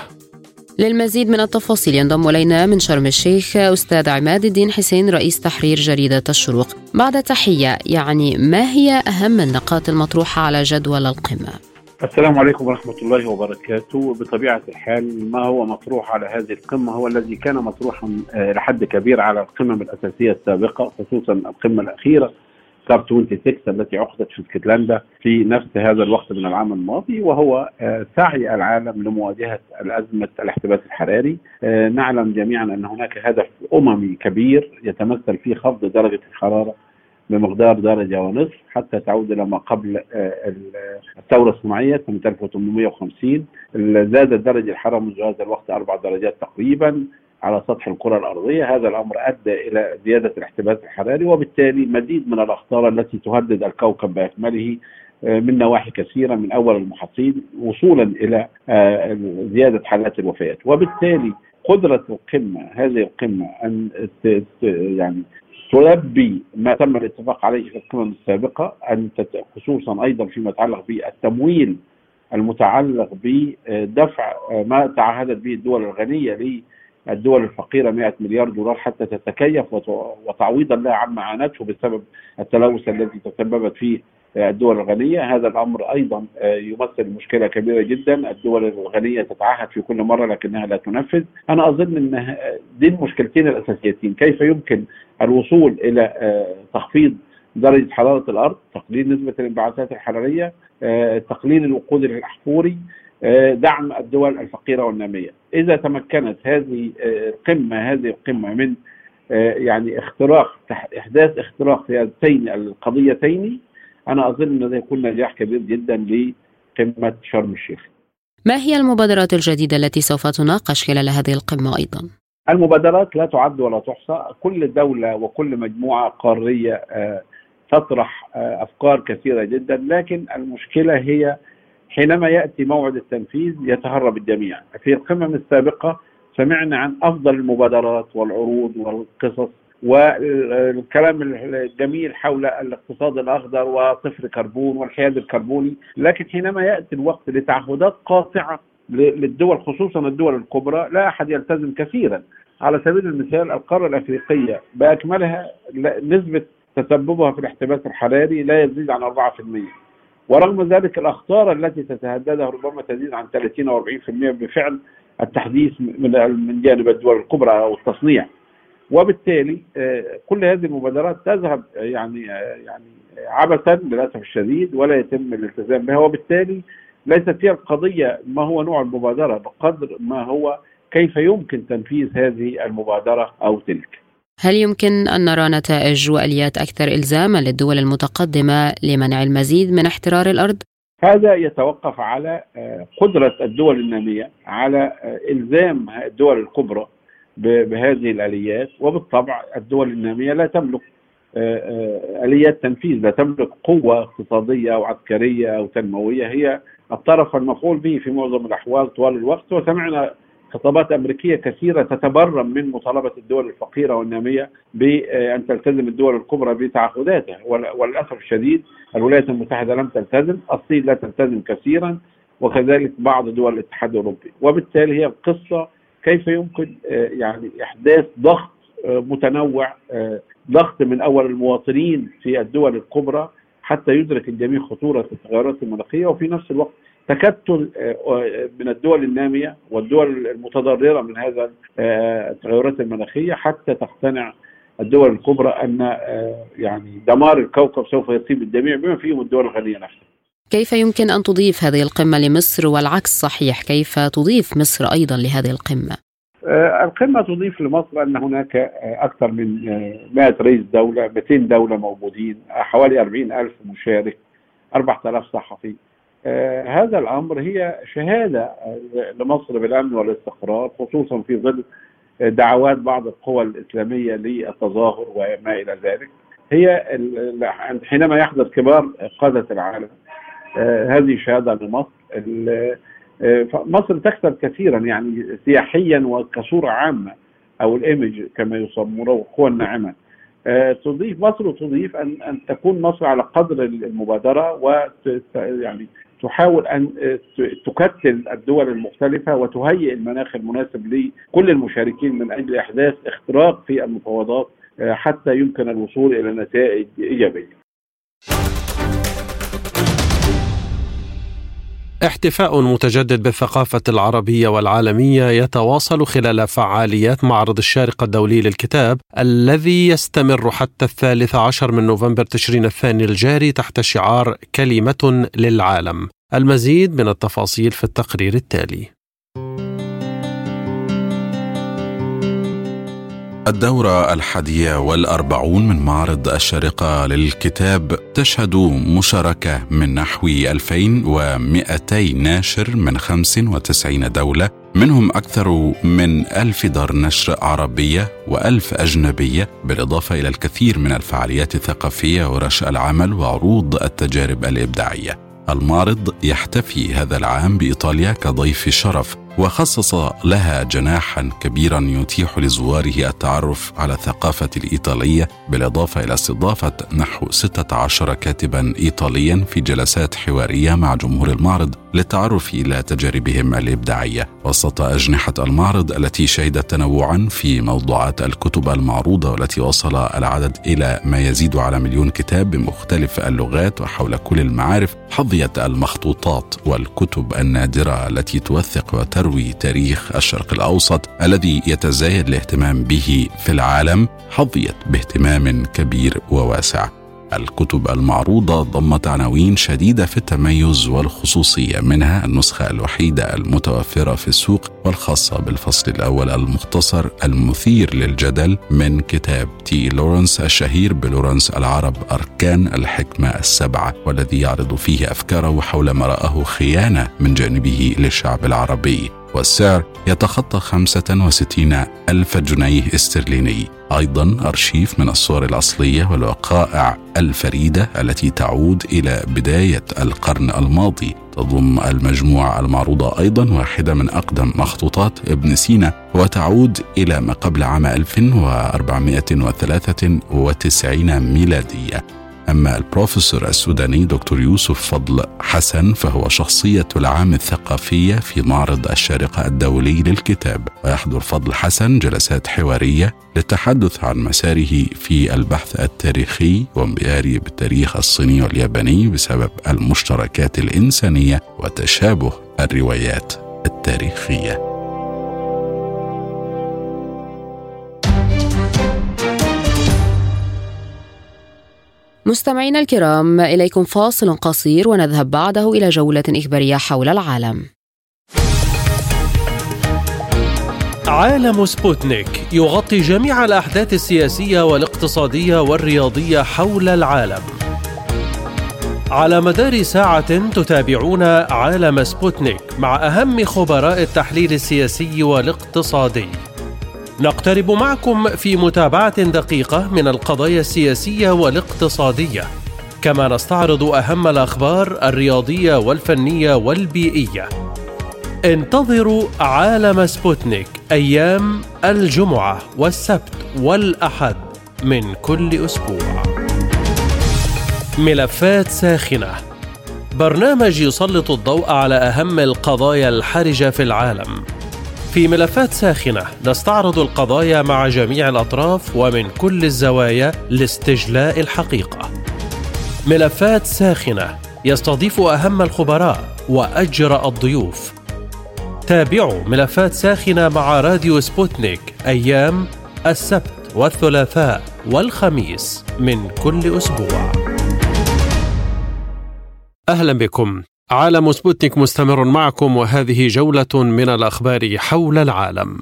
للمزيد من التفاصيل ينضم إلينا من شرم الشيخ أستاذ عماد الدين حسين رئيس تحرير جريدة الشروق بعد تحية يعني ما هي أهم النقاط المطروحة على جدول القمة؟ السلام عليكم ورحمة الله وبركاته. بطبيعة الحال ما هو مطروح على هذه القمة؟ هو الذي كان مطروحا آه، لحد كبير على القمم الأساسية السابقة خصوصا القمة الأخيرة كاب 26 التي عقدت في اسكتلندا في نفس هذا الوقت من العام الماضي وهو آه، سعي العالم لمواجهة الازمه الاحتباس الحراري. آه، نعلم جميعا أن هناك هدف أممي كبير يتمثل في خفض درجة الحرارة بمقدار درجة ونصف حتى تعود إلى ما قبل آه، الثورة الصناعية سنة 1850 زادت درجة الحرارة منذ هذا الوقت أربع درجات تقريبا على سطح الكرة الأرضية. هذا الأمر أدى إلى زيادة الاحتباس الحراري وبالتالي مزيد من الأخطار التي تهدد الكوكب بأكمله آه، من نواحي كثيرة من أول المحاصيل وصولا إلى آه، زيادة حالات الوفيات. وبالتالي قدرة القمة هذه القمة أن يعني تلبي ما تم الاتفاق عليه في القمم السابقة أن خصوصا أيضا فيما يتعلق بالتمويل المتعلق بدفع ما تعهدت به الدول الغنية للدول الفقيرة 100 مليار دولار حتى تتكيف وتعويضا لها عما عانته بسبب التلوث الذي تسببت فيه الدول الغنية. هذا الأمر أيضا يمثل مشكلة كبيرة جدا. الدول الغنية تتعهد في كل مرة لكنها لا تنفذ. أنا أظن أن دي المشكلتين الأساسيتين. كيف يمكن الوصول إلى آه، تخفيض درجة حرارة الأرض؟ تقليل نسبة الانبعاثات الحرارية آه، تقليل الوقود الأحفوري آه، دعم الدول الفقيرة والنامية. إذا تمكنت هذه القمة هذه القمة من يعني اختراق إحداث اختراق في هاتين القضيتين أنا أظن أن يكون نجاح كبير جدا لقمة شرم الشيخ. ما هي المبادرات الجديدة التي سوف تناقش خلال هذه القمة أيضا؟ المبادرات لا تعد ولا تحصى، كل دولة وكل مجموعة قارية آه، تطرح آه، أفكار كثيرة جدا، لكن المشكلة هي حينما يأتي موعد التنفيذ يتهرب الجميع، في القمم السابقة سمعنا عن أفضل المبادرات والعروض والقصص والكلام الجميل حول الاقتصاد الأخضر وصفر كربون والحياد الكربوني لكن حينما يأتي الوقت لتعهدات قاطعة للدول خصوصا الدول الكبرى لا أحد يلتزم كثيرا. على سبيل المثال القارة الأفريقية بأكملها نسبة تسببها في الاحتباس الحراري لا يزيد عن 4% ورغم ذلك الأخطار التي تتهددها ربما تزيد عن 30 أو 40% بفعل التحديث من جانب الدول الكبرى أو التصنيع. وبالتالي آه، كل هذه المبادرات تذهب آه، يعني آه، يعني عبثا للأسف الشديد ولا يتم الالتزام بها وبالتالي ليست هي القضية ما هو نوع المبادرة بقدر ما هو كيف يمكن تنفيذ هذه المبادرة أو تلك. هل يمكن أن نرى نتائج وأليات أكثر إلزاما للدول المتقدمة لمنع المزيد من احترار الأرض؟ هذا يتوقف على قدرة الدول النامية على إلزام الدول الكبرى بهذه الآليات وبالطبع الدول النامية لا تملك آه، آه، آليات تنفيذ لا تملك قوة اقتصادية أو عسكرية أو تنموية. هي الطرف المفعول به في معظم الأحوال طوال الوقت. وسمعنا خطابات أمريكية كثيرة تتبرم من مطالبة الدول الفقيرة والنامية بان تلتزم الدول الكبرى بتعهداتها. وللاسف الشديد الولايات المتحدة لم تلتزم، الصين لا تلتزم كثيرا وكذلك بعض دول الاتحاد الأوروبي، وبالتالي هي القصة كيف يمكن آه، يعني إحداث ضغط آه، متنوع آه، ضغط من أول المواطنين في الدول الكبرى حتى يدرك الجميع خطورة التغيرات المناخية وفي نفس الوقت تكتل من الدول النامية والدول المتضررة من هذا التغيرات المناخية حتى تقتنع الدول الكبرى أن يعني دمار الكوكب سوف يصيب الجميع بما فيهم الدول الغنية نفسها. كيف يمكن أن تضيف هذه القمة لمصر والعكس صحيح؟ كيف تضيف مصر أيضا لهذه القمة؟ آه، القمة تضيف لمصر أن هناك آه، أكثر من 100 آه، رئيس دولة 200 دولة موجودين حوالي 40 ألف مشارك 4000 صحفي. هذا الأمر هي شهادة لمصر بالأمن والاستقرار خصوصا في ظل دعوات بعض القوى الإسلامية للتظاهر وما إلى ذلك. هي حينما يحدث كبار قادة العالم. هذه شهادة لمصر آه، مصر تكسب كثيرا يعني سياحيا وكصورة عامة أو الإيمج كما يسمونه القوى الناعمه آه، تضيف مصر تضيف ان أن تكون مصر على قدر المبادرة و يعني تحاول أن تكتل الدول المختلفة وتهيئ المناخ المناسب لكل المشاركين من أجل إحداث اختراق في المفاوضات حتى يمكن الوصول إلى نتائج إيجابية. احتفاء متجدد بالثقافة العربية والعالمية يتواصل خلال فعاليات معرض الشارقة الدولي للكتاب الذي يستمر حتى الثالث عشر من نوفمبر تشرين الثاني الجاري تحت شعار كلمة للعالم. المزيد من التفاصيل في التقرير التالي. الدورة الحادية والأربعون من معرض الشارقة للكتاب تشهد مشاركة من نحو 2200 ناشر من 95 دولة منهم أكثر من ألف دار نشر عربية وألف أجنبية بالإضافة إلى الكثير من الفعاليات الثقافية ورش العمل وعروض التجارب الإبداعية. المعرض يحتفي هذا العام بإيطاليا كضيف شرف وخصص لها جناحا كبيرا يتيح لزواره التعرف على الثقافة الإيطالية بالإضافة إلى استضافة نحو 16 كاتبا إيطاليا في جلسات حوارية مع جمهور المعرض للتعرف إلى تجاربهم الإبداعية. وسط أجنحة المعرض التي شهدت تنوعا في موضوعات الكتب المعروضة والتي وصل العدد إلى ما يزيد على مليون كتاب بمختلف اللغات وحول كل المعارف حظيت المخطوطات والكتب النادرة التي توثق وتروي تروي تاريخ الشرق الأوسط الذي يتزايد الاهتمام به في العالم حظيت باهتمام كبير وواسع. الكتب المعروضة ضمت عناوين شديدة في التميز والخصوصية منها النسخة الوحيدة المتوفرة في السوق والخاصة بالفصل الأول المختصر المثير للجدل من كتاب تي لورنس الشهير بلورنس العرب أركان الحكمة السبعة والذي يعرض فيه أفكاره حول ما رآه خيانة من جانبه للشعب العربي. والسعر يتخطى 65 ألف جنيه استرليني. أيضا أرشيف من الصور الأصلية والوقائع الفريدة التي تعود إلى بداية القرن الماضي. تضم المجموعة المعروضة أيضا واحدة من أقدم مخطوطات ابن سينا وتعود إلى ما قبل عام 1493 ميلادية. أما البروفيسور السوداني دكتور يوسف فضل حسن فهو شخصية العام الثقافية في معرض الشارقة الدولي للكتاب. ويحضر فضل حسن جلسات حوارية للتحدث عن مساره في البحث التاريخي وانبهاره بالتاريخ الصيني والياباني بسبب المشتركات الإنسانية وتشابه الروايات التاريخية. مستمعينا الكرام إليكم فاصل قصير ونذهب بعده إلى جولة إخبارية حول العالم. عالم سبوتنيك يغطي جميع الأحداث السياسية والاقتصادية والرياضية حول العالم. على مدار ساعة تتابعون عالم سبوتنيك مع أهم خبراء التحليل السياسي والاقتصادي. نقترب معكم في متابعة دقيقة من القضايا السياسية والاقتصادية. كما نستعرض أهم الأخبار الرياضية والفنية والبيئية. انتظروا عالم سبوتنيك أيام الجمعة والسبت والأحد من كل أسبوع. ملفات ساخنة. برنامج يسلط الضوء على أهم القضايا الحرجة في العالم. في ملفات ساخنة نستعرض القضايا مع جميع الأطراف ومن كل الزوايا لاستجلاء الحقيقة. ملفات ساخنة يستضيف أهم الخبراء وأجرأ الضيوف. تابعوا ملفات ساخنة مع راديو سبوتنيك أيام السبت والثلاثاء والخميس من كل أسبوع. أهلا بكم عالم سبوتنيك مستمر معكم وهذه جولة من الأخبار حول العالم.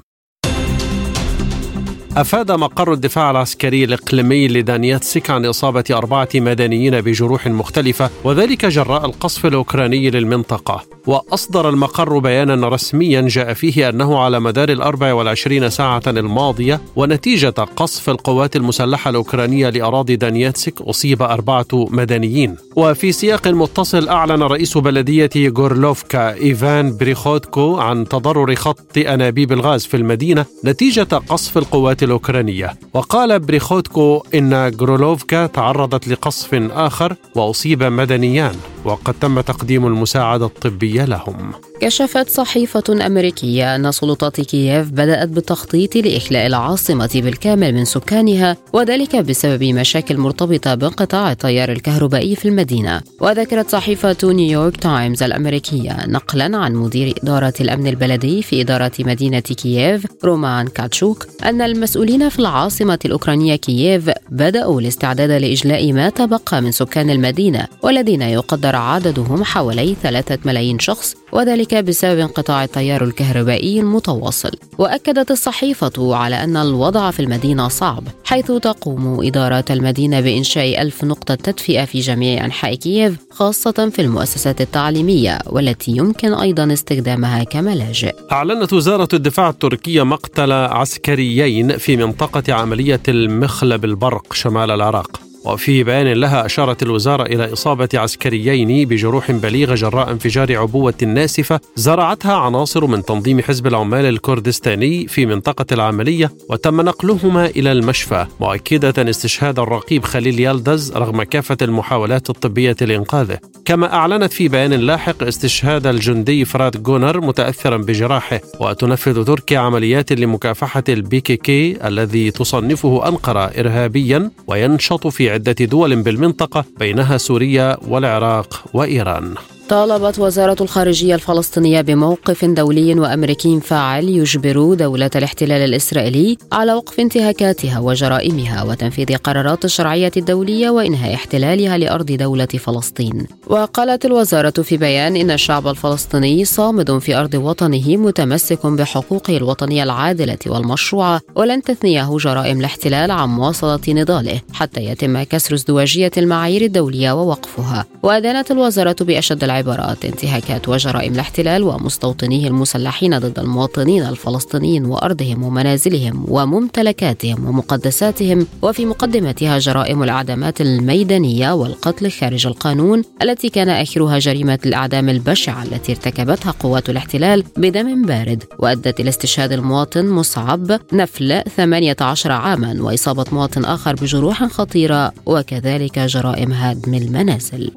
أفاد مقر الدفاع العسكري الإقليمي لدانياتسك عن إصابة أربعة مدنيين بجروح مختلفة وذلك جراء القصف الأوكراني للمنطقة. وأصدر المقر بيانا رسميا جاء فيه أنه على مدار الأربع والعشرين ساعة الماضية ونتيجة قصف القوات المسلحة الأوكرانية لأراضي دانياتسك أصيب أربعة مدنيين. وفي سياق متصل أعلن رئيس بلدية غورلوفكا إيفان بريخوتكو عن تضرر خط أنابيب الغاز في المدينة نتيجة قصف القوات الأوكرانية. وقال بريخوتكو إن غورلوفكا تعرضت لقصف آخر وأصيب مدنيان وقد تم تقديم المساعدة الطبية لهم. كشفت صحيفة أمريكية أن سلطات كييف بدأت بالتخطيط لإخلاء العاصمة بالكامل من سكانها وذلك بسبب مشاكل مرتبطة بانقطاع التيار الكهربائي في المدينة. وذكرت صحيفة نيويورك تايمز الأمريكية نقلا عن مدير إدارة الأمن البلدي في إدارة مدينة كييف رومان كاتشوك أن المسؤولين في العاصمة الأوكرانية كييف بدأوا الاستعداد لإجلاء ما تبقى من سكان المدينة والذين يقدر عددهم حوالي ثلاثة ملايين شخص وذلك بسبب انقطاع التيار الكهربائي المتواصل. وأكدت الصحيفة على أن الوضع في المدينة صعب حيث تقوم إدارة المدينة بإنشاء ألف نقطة تدفئة في جميع أنحاء كييف خاصة في المؤسسات التعليمية والتي يمكن أيضا استخدامها كملاجئ. أعلنت وزارة الدفاع التركية مقتل عسكريين في منطقة عملية المخلب البرق شمال العراق. وفي بيان لها أشارت الوزارة إلى إصابة عسكريين بجروح بليغة جراء انفجار عبوة ناسفة زرعتها عناصر من تنظيم حزب العمال الكردستاني في منطقة العملية وتم نقلهما إلى المشفى مؤكدة استشهاد الرقيب خليل يالدز رغم كافة المحاولات الطبية لإنقاذه. كما أعلنت في بيان لاحق استشهاد الجندي فراد جونر متأثرا بجراحه وتنفذ تركيا عمليات لمكافحة البيكيكي الذي تصنفه أنقرة إرهابيا وينشط في عدة دول بالمنطقة بينها سوريا والعراق وإيران. طالبت وزارة الخارجية الفلسطينية بموقف دولي وأمريكي فاعل يجبر دولة الاحتلال الإسرائيلي على وقف انتهاكاتها وجرائمها وتنفيذ قرارات الشرعية الدولية وإنهاء احتلالها لأرض دولة فلسطين. وقالت الوزارة في بيان إن الشعب الفلسطيني صامد في أرض وطنه متمسك بحقوقه الوطنية العادلة والمشروعة ولن تثنيه جرائم الاحتلال عن مواصلة نضاله حتى يتم كسر ازدواجية المعايير الدولية ووقفها. وأدانت الوزارة بأشد العبارات انتهاكات وجرائم الاحتلال ومستوطنيه المسلحين ضد المواطنين الفلسطينيين وأرضهم ومنازلهم وممتلكاتهم ومقدساتهم وفي مقدمتها جرائم الأعدامات الميدانية والقتل خارج القانون التي كان آخرها جريمة الأعدام البشعة التي ارتكبتها قوات الاحتلال بدم بارد وأدت إلى استشهاد المواطن مصعب نفل 18 عاما وإصابة مواطن آخر بجروح خطيرة وكذلك جرائم هدم المنازل.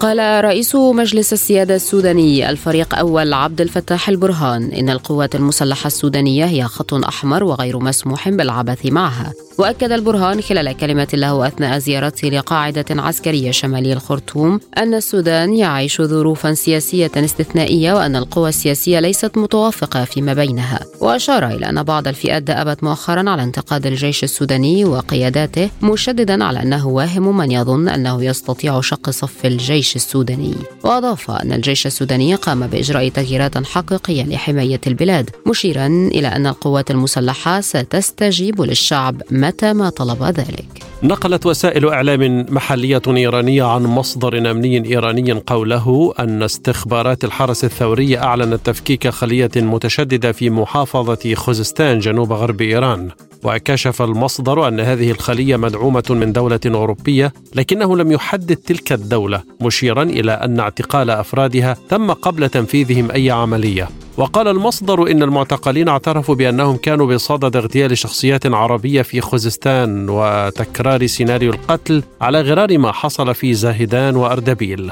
قال رئيس مجلس السيادة السوداني الفريق أول عبد الفتاح البرهان إن القوات المسلحة السودانية هي خط أحمر وغير مسموح بالعبث معها. وأكد البرهان خلال كلمة له أثناء زيارته لقاعدة عسكرية شمالي الخرطوم أن السودان يعيش ظروفا سياسية استثنائية وأن القوى السياسية ليست متوافقة فيما بينها. وأشار إلى أن بعض الفئات دأبت مؤخرا على انتقاد الجيش السوداني وقياداته مشددا على أنه واهم من يظن أنه يستطيع شق صف الجيش. السوداني. وأضاف أن الجيش السوداني قام بإجراء تغييرات حقيقية لحماية البلاد مشيرا إلى أن القوات المسلحة ستستجيب للشعب متى ما طلب ذلك. نقلت وسائل إعلام محلية إيرانية عن مصدر أمني إيراني قوله أن استخبارات الحرس الثوري أعلنت تفكيك خلية متشددة في محافظة خوزستان جنوب غرب إيران. وكشف المصدر أن هذه الخلية مدعومة من دولة أوروبية لكنه لم يحدد تلك الدولة مشيرا إلى أن اعتقال أفرادها تم قبل تنفيذهم أي عملية. وقال المصدر إن المعتقلين اعترفوا بأنهم كانوا بصدد اغتيال شخصيات عربية في خوزستان وتكرار سيناريو القتل على غرار ما حصل في زاهدان وأردبيل.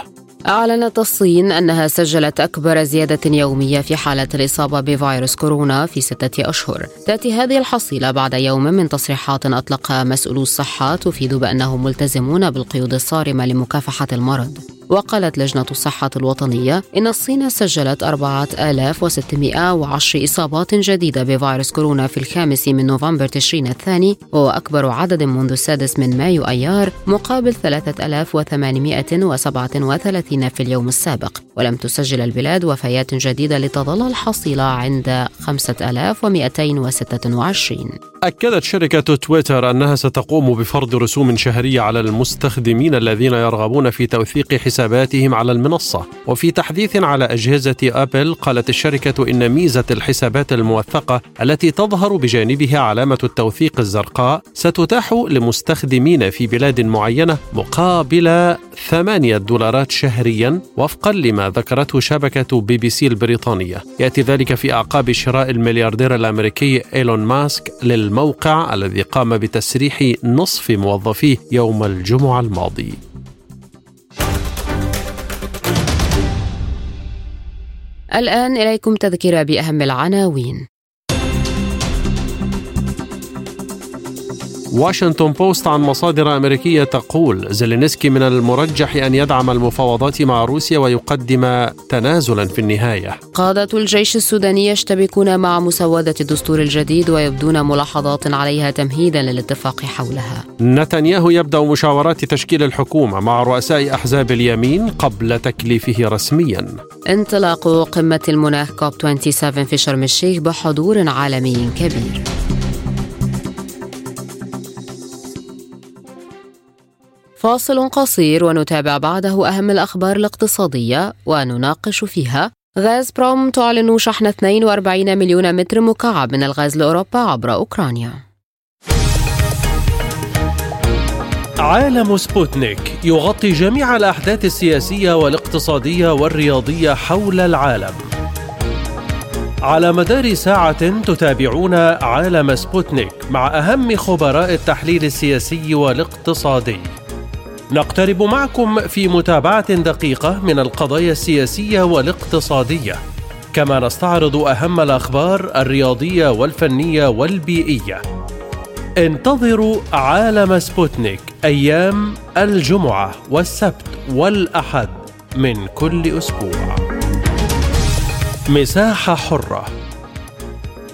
أعلنت الصين أنها سجلت أكبر زيادة يومية في حالة الإصابة بفيروس كورونا في ستة أشهر. تأتي هذه الحصيلة بعد يوم من تصريحات أطلقها مسؤولو الصحة تفيد بأنهم ملتزمون بالقيود الصارمة لمكافحة المرض. وقالت لجنة الصحة الوطنية إن الصين سجلت 4610 إصابات جديدة بفيروس كورونا في الخامس من نوفمبر تشرين الثاني وهو أكبر عدد منذ السادس من مايو أيار مقابل 3837 في اليوم السابق. ولم تسجل البلاد وفيات جديدة لتظل الحصيلة عند 5226 أكدت شركة تويتر أنها ستقوم بفرض رسوم شهرية على المستخدمين الذين يرغبون في توثيق حساباتهم على المنصة. وفي تحديث على أجهزة أبل قالت الشركة إن ميزة الحسابات الموثقة التي تظهر بجانبها علامة التوثيق الزرقاء ستتاح لمستخدمين في بلاد معينة مقابل ثمانية دولارات شهريا وفقا لما ذكرته شبكة بي بي سي البريطانية. يأتي ذلك في أعقاب شراء الملياردير الأمريكي إيلون ماسك الموقع الذي قام بتسريح نصف موظفيه يوم الجمعة الماضي. الآن إليكم تذكرة بأهم العناوين. واشنطن بوست عن مصادر أمريكية تقول زيلينسكي من المرجح أن يدعم المفاوضات مع روسيا ويقدم تنازلا في النهاية. قادة الجيش السوداني يشتبكون مع مسودة الدستور الجديد ويبدون ملاحظات عليها تمهيدا للاتفاق حولها. نتنياهو يبدأ مشاورات تشكيل الحكومة مع رؤساء أحزاب اليمين قبل تكليفه رسميا. انطلاق قمة المناخ كوب 27 في شرم الشيخ بحضور عالمي كبير. فاصل قصير ونتابع بعده أهم الأخبار الاقتصادية ونناقش فيها غاز بروم تعلن شحن 42 مليون متر مكعب من الغاز لأوروبا عبر أوكرانيا. عالم سبوتنيك يغطي جميع الأحداث السياسية والاقتصادية والرياضية حول العالم. على مدار ساعة تتابعون عالم سبوتنيك مع أهم خبراء التحليل السياسي والاقتصادي. نقترب معكم في متابعة دقيقة من القضايا السياسية والاقتصادية. كما نستعرض أهم الأخبار الرياضية والفنية والبيئية. انتظروا عالم سبوتنيك أيام الجمعة والسبت والأحد من كل أسبوع. مساحة حرة.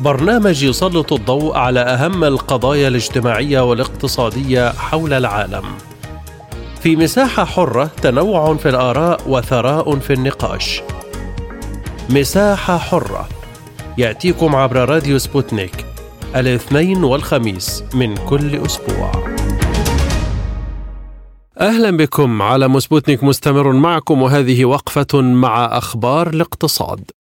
برنامج يسلط الضوء على أهم القضايا الاجتماعية والاقتصادية حول العالم. في مساحة حرة تنوع في الآراء وثراء في النقاش. مساحة حرة يأتيكم عبر راديو سبوتنيك الاثنين والخميس من كل أسبوع. أهلا بكم على سبوتنيك مستمر معكم وهذه وقفة مع أخبار الاقتصاد.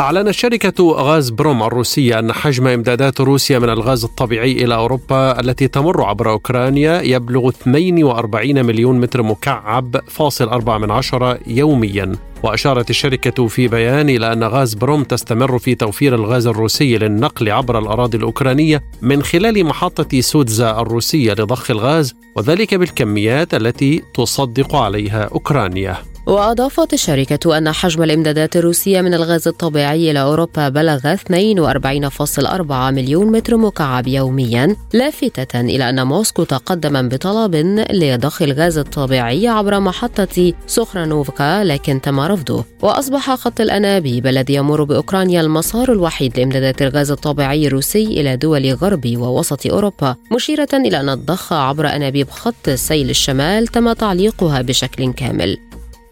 أعلنت شركة غاز بروم الروسية أن حجم إمدادات روسيا من الغاز الطبيعي إلى أوروبا التي تمر عبر أوكرانيا يبلغ 42 مليون متر مكعب فاصل 4 من عشرة يوميا. وأشارت الشركة في بيان إلى أن غازبروم تستمر في توفير الغاز الروسي للنقل عبر الأراضي الأوكرانية من خلال محطة سودزا الروسية لضخ الغاز وذلك بالكميات التي تصدق عليها أوكرانيا. وأضافت الشركة أن حجم الإمدادات الروسية من الغاز الطبيعي إلى أوروبا بلغ 42.4 مليون متر مكعب يوميا لافتة إلى أن موسكو تقدم بطلب لضخ الغاز الطبيعي عبر محطة سخرانوفكا لكن تم رفضه. وأصبح خط الأنابيب الذي يمر بأوكرانيا المسار الوحيد لإمدادات الغاز الطبيعي الروسي إلى دول غرب ووسط أوروبا مشيرة إلى أن الضخ عبر أنابيب خط سيل الشمال تم تعليقها بشكل كامل.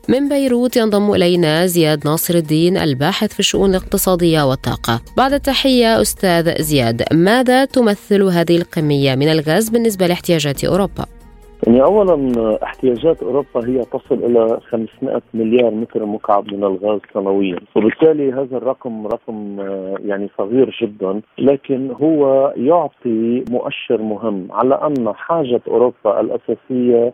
من بيروت ينضم إلينا زياد ناصر الدين الباحث في الشؤون الاقتصادية والطاقة بعد التحية أستاذ زياد ماذا تمثل هذه الكمية من الغاز بالنسبة لاحتياجات أوروبا؟ يعني اولا احتياجات أوروبا هي تصل إلى 500 مليار متر مكعب من الغاز سنويا. وبالتالي هذا الرقم رقم يعني صغير جدا لكن هو يعطي مؤشر مهم على أن حاجة أوروبا الأساسية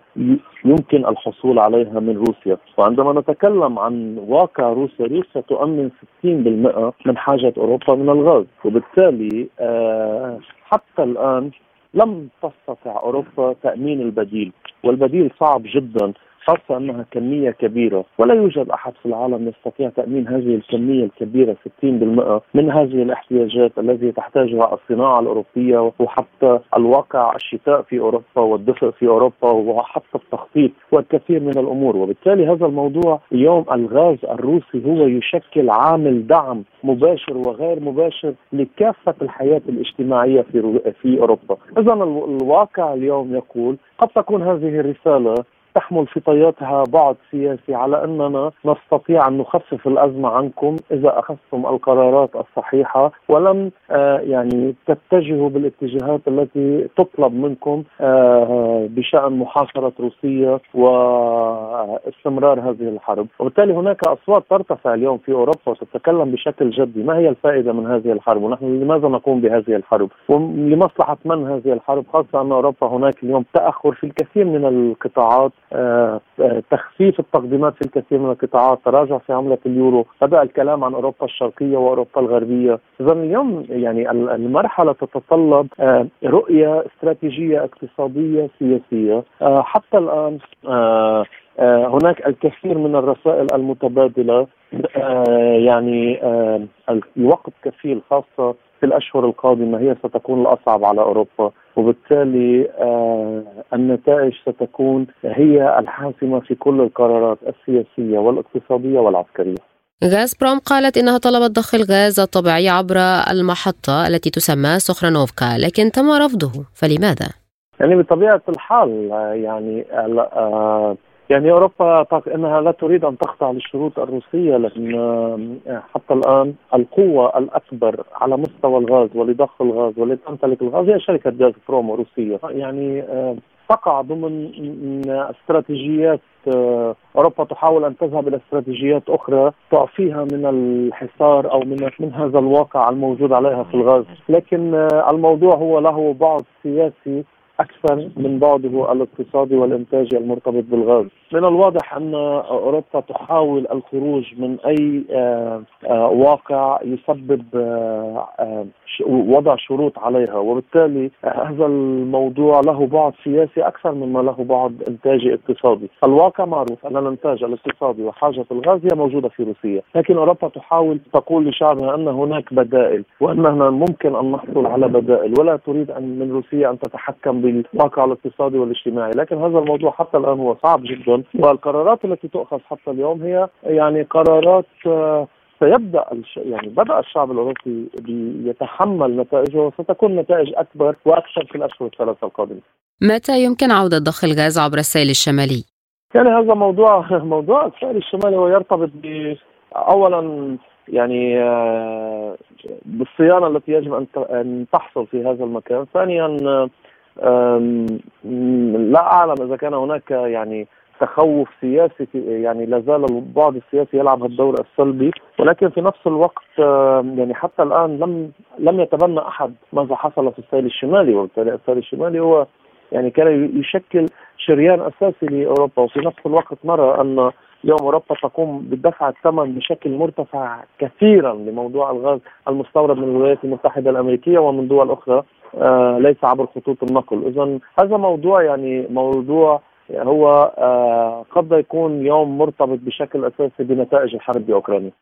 يمكن الحصول عليها من روسيا. وعندما نتكلم عن واقع روسيا روسيا تؤمن 60% من حاجة أوروبا من الغاز. وبالتالي آه، حتى الآن لم تستطع أوروبا تأمين البديل والبديل صعب جدا. خاصة أنها كمية كبيرة ولا يوجد أحد في العالم يستطيع تأمين هذه الكمية الكبيرة 60% من هذه الاحتياجات التي تحتاجها الصناعة الأوروبية وحتى الواقع الشتاء في أوروبا والدفء في أوروبا وحتى التخطيط والكثير من الأمور. وبالتالي هذا الموضوع اليوم الغاز الروسي هو يشكل عامل دعم مباشر وغير مباشر لكافة الحياة الاجتماعية في في أوروبا. إذا الواقع اليوم يقول قد تكون هذه الرسالة تحمل في طياتها بعد سياسي على أننا نستطيع أن نخفف الأزمة عنكم إذا أخذتم القرارات الصحيحة ولم آه يعني تتجهوا بالاتجاهات التي تطلب منكم آه بشأن محاصرة روسيا واستمرار هذه الحرب، وبالتالي هناك أصوات ترتفع اليوم في أوروبا وتتكلم بشكل جدي، ما هي الفائدة من هذه الحرب؟ ونحن لماذا نقوم بهذه الحرب؟ ولمصلحه من هذه الحرب؟ خاصة أن أوروبا هناك اليوم تأخر في الكثير من القطاعات تخفيف التقديمات في الكثير من القطاعات تراجع في عملة اليورو بدأ الكلام عن أوروبا الشرقية وأوروبا الغربية. إذا اليوم يعني المرحلة تتطلب آه، رؤية استراتيجية اقتصادية سياسية. حتى الآن هناك الكثير من الرسائل المتبادلة يعني الوقت كفيل خاصة في الأشهر القادمة هي ستكون الأصعب على أوروبا وبالتالي النتائج ستكون هي الحاسمة في كل القرارات السياسية والاقتصادية والعسكرية. غازبروم قالت إنها طلبت ضخ الغاز الطبيعي عبر المحطة التي تسمى سخرانوفكا لكن تم رفضه فلماذا؟ يعني بطبيعة الحال يعني يعني اوروبا إنها لا تريد أن تخضع للشروط الروسية لأن حتى الآن القوة الأكبر على مستوى الغاز ولضخ الغاز ولتمتلك الغاز هي شركة غاز بروم روسية. يعني تقع ضمن استراتيجيات أوروبا تحاول أن تذهب إلى استراتيجيات أخرى تعفيها من الحصار أو من من هذا الواقع الموجود عليها في الغاز، لكن الموضوع هو له بعد سياسي أكثر من بعده الاقتصادي والانتاجي المرتبط بالغاز. من الواضح أن أوروبا تحاول الخروج من أي آه، آه، واقع يسبب آه، وضع شروط عليها وبالتالي هذا الموضوع له بعد سياسي أكثر مما له بعد إنتاجي اقتصادي. الواقع معروف أن الإنتاج الاقتصادي وحاجة الغاز هي موجودة في روسيا، لكن أوروبا تحاول تقول لشعبها أن هناك بدائل وأننا ممكن أن نحصل على بدائل ولا تريد أن من روسيا أن تتحكم بالواقع الاقتصادي والاجتماعي، لكن هذا الموضوع حتى الآن هو صعب جدا والقرارات التي تؤخذ حتى اليوم هي يعني قرارات آه، سيبدأ يعني بدأ الشعب الأوروبي يتحمل نتائجه وستكون نتائج أكبر وأكثر في الأشهر الثلاثه القادمة. متى يمكن عودة ضخ الغاز عبر السيل الشمالي؟ يعني هذا موضوع موضوع السيل الشمالي هو يرتبط ب اولا يعني آه، بالصيانة التي يجب أن تحصل في هذا المكان، ثانيا لا أعلم إذا كان هناك يعني تخوف سياسي يعني لا زال البعد السياسي يلعب الدور السلبي ولكن في نفس الوقت يعني حتى الآن لم لم يتبنى أحد ماذا حصل في السيل الشمالي وبالتالي السيل الشمالي هو يعني كان يشكل شريان أساسي لأوروبا. وفي نفس الوقت نرى أن اليوم أوروبا تقوم بدفع الثمن بشكل مرتفع كثيرا لموضوع الغاز المستورد من الولايات المتحدة الأمريكية ومن دول أخرى. ليس عبر خطوط النقل، اذا هذا موضوع يعني موضوع هو آه، قد يكون يوم مرتبط بشكل أساسي بنتائج الحرب بأوكرانيا.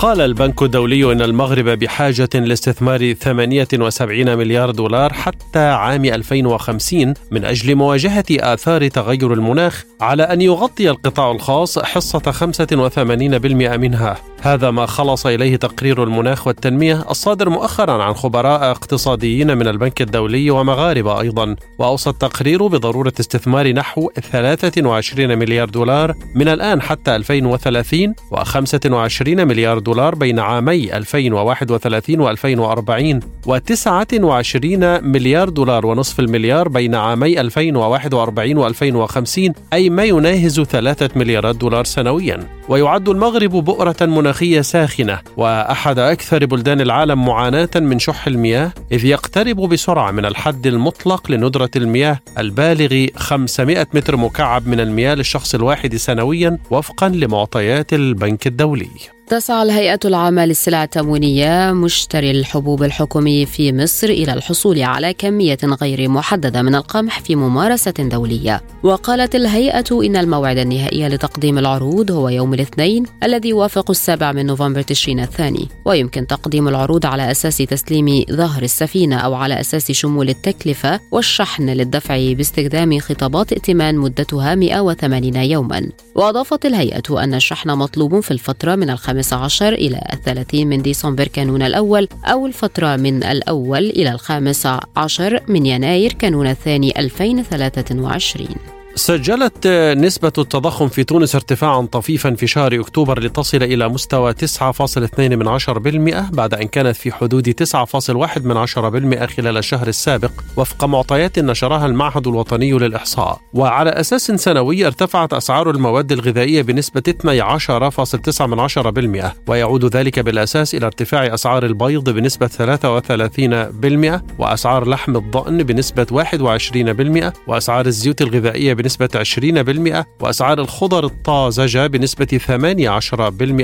قال البنك الدولي إن المغرب بحاجة لاستثمار 78 مليار دولار حتى عام 2050 من أجل مواجهة آثار تغير المناخ على أن يغطي القطاع الخاص حصة 85% منها. هذا ما خلص إليه تقرير المناخ والتنمية الصادر مؤخرا عن خبراء اقتصاديين من البنك الدولي ومغاربة أيضا. وأوصى التقرير بضرورة استثمار نحو 23 مليار دولار من الآن حتى 2030 و25 مليار دولار بين عامي 2031 و2040 و29 مليار دولار ونصف المليار بين عامي 2041 و2050 أي ما يناهز 3 مليارات دولار سنويا. ويعد المغرب مناخ مناخية ساخنة وأحد أكثر بلدان العالم معاناة من شح المياه إذ يقترب بسرعة من الحد المطلق لندرة المياه البالغ 500 متر مكعب من المياه للشخص الواحد سنويا وفقا لمعطيات البنك الدولي. تسعى الهيئة العامة للسلع التموينية مشتري الحبوب الحكومي في مصر إلى الحصول على كمية غير محددة من القمح في ممارسة دولية. وقالت الهيئة إن الموعد النهائي لتقديم العروض هو يوم الاثنين الذي يوافق السابع من نوفمبر تشرين الثاني. ويمكن تقديم العروض على أساس تسليم ظهر السفينة أو على أساس شمول التكلفة والشحن للدفع باستخدام خطابات ائتمان مدتها 180 يوما. وأضافت الهيئة أن الشحن مطلوب في الفترة من الخامس الخامس عشر إلى الثلاثين من ديسمبر كانون الأول أو الفترة من الأول إلى الخامس عشر من يناير كانون الثاني 2023 سجلت نسبة التضخم في تونس ارتفاعا طفيفا في شهر أكتوبر لتصل إلى مستوى 9.2% بعد أن كانت في حدود 9.1% خلال الشهر السابق وفق معطيات نشرها المعهد الوطني للإحصاء. وعلى أساس سنوي ارتفعت أسعار المواد الغذائية بنسبة 12.9% ويعود ذلك بالأساس إلى ارتفاع أسعار البيض بنسبة 33% وأسعار لحم الضأن بنسبة 21% وأسعار الزيوت الغذائية بنسبة 20% وأسعار الخضر الطازجة بنسبة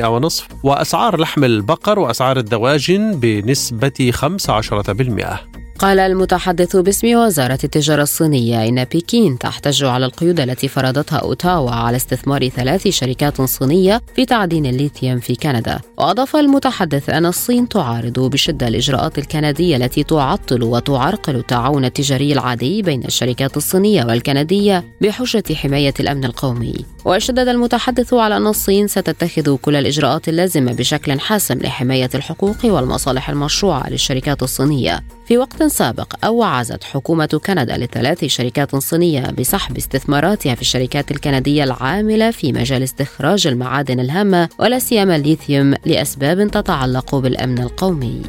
18% ونصف وأسعار لحم البقر وأسعار الدواجن بنسبة 15% قال المتحدث باسم وزارة التجارة الصينية إن بكين تحتج على القيود التي فرضتها أوتاوا على استثمار ثلاث شركات صينية في تعدين الليثيوم في كندا. وأضاف المتحدث أن الصين تعارض بشدة الإجراءات الكندية التي تعطل وتعرقل التعاون التجاري العادي بين الشركات الصينية والكندية بحجة حماية الأمن القومي. وشدد المتحدث على أن الصين ستتخذ كل الإجراءات اللازمة بشكل حاسم لحماية الحقوق والمصالح المشروعة للشركات الصينية. في وقت سابق أوعزت حكومة كندا لثلاث شركات صينية بسحب استثماراتها في الشركات الكندية العاملة في مجال استخراج المعادن الهامة ولا سيما الليثيوم لأسباب تتعلق بالأمن القومي.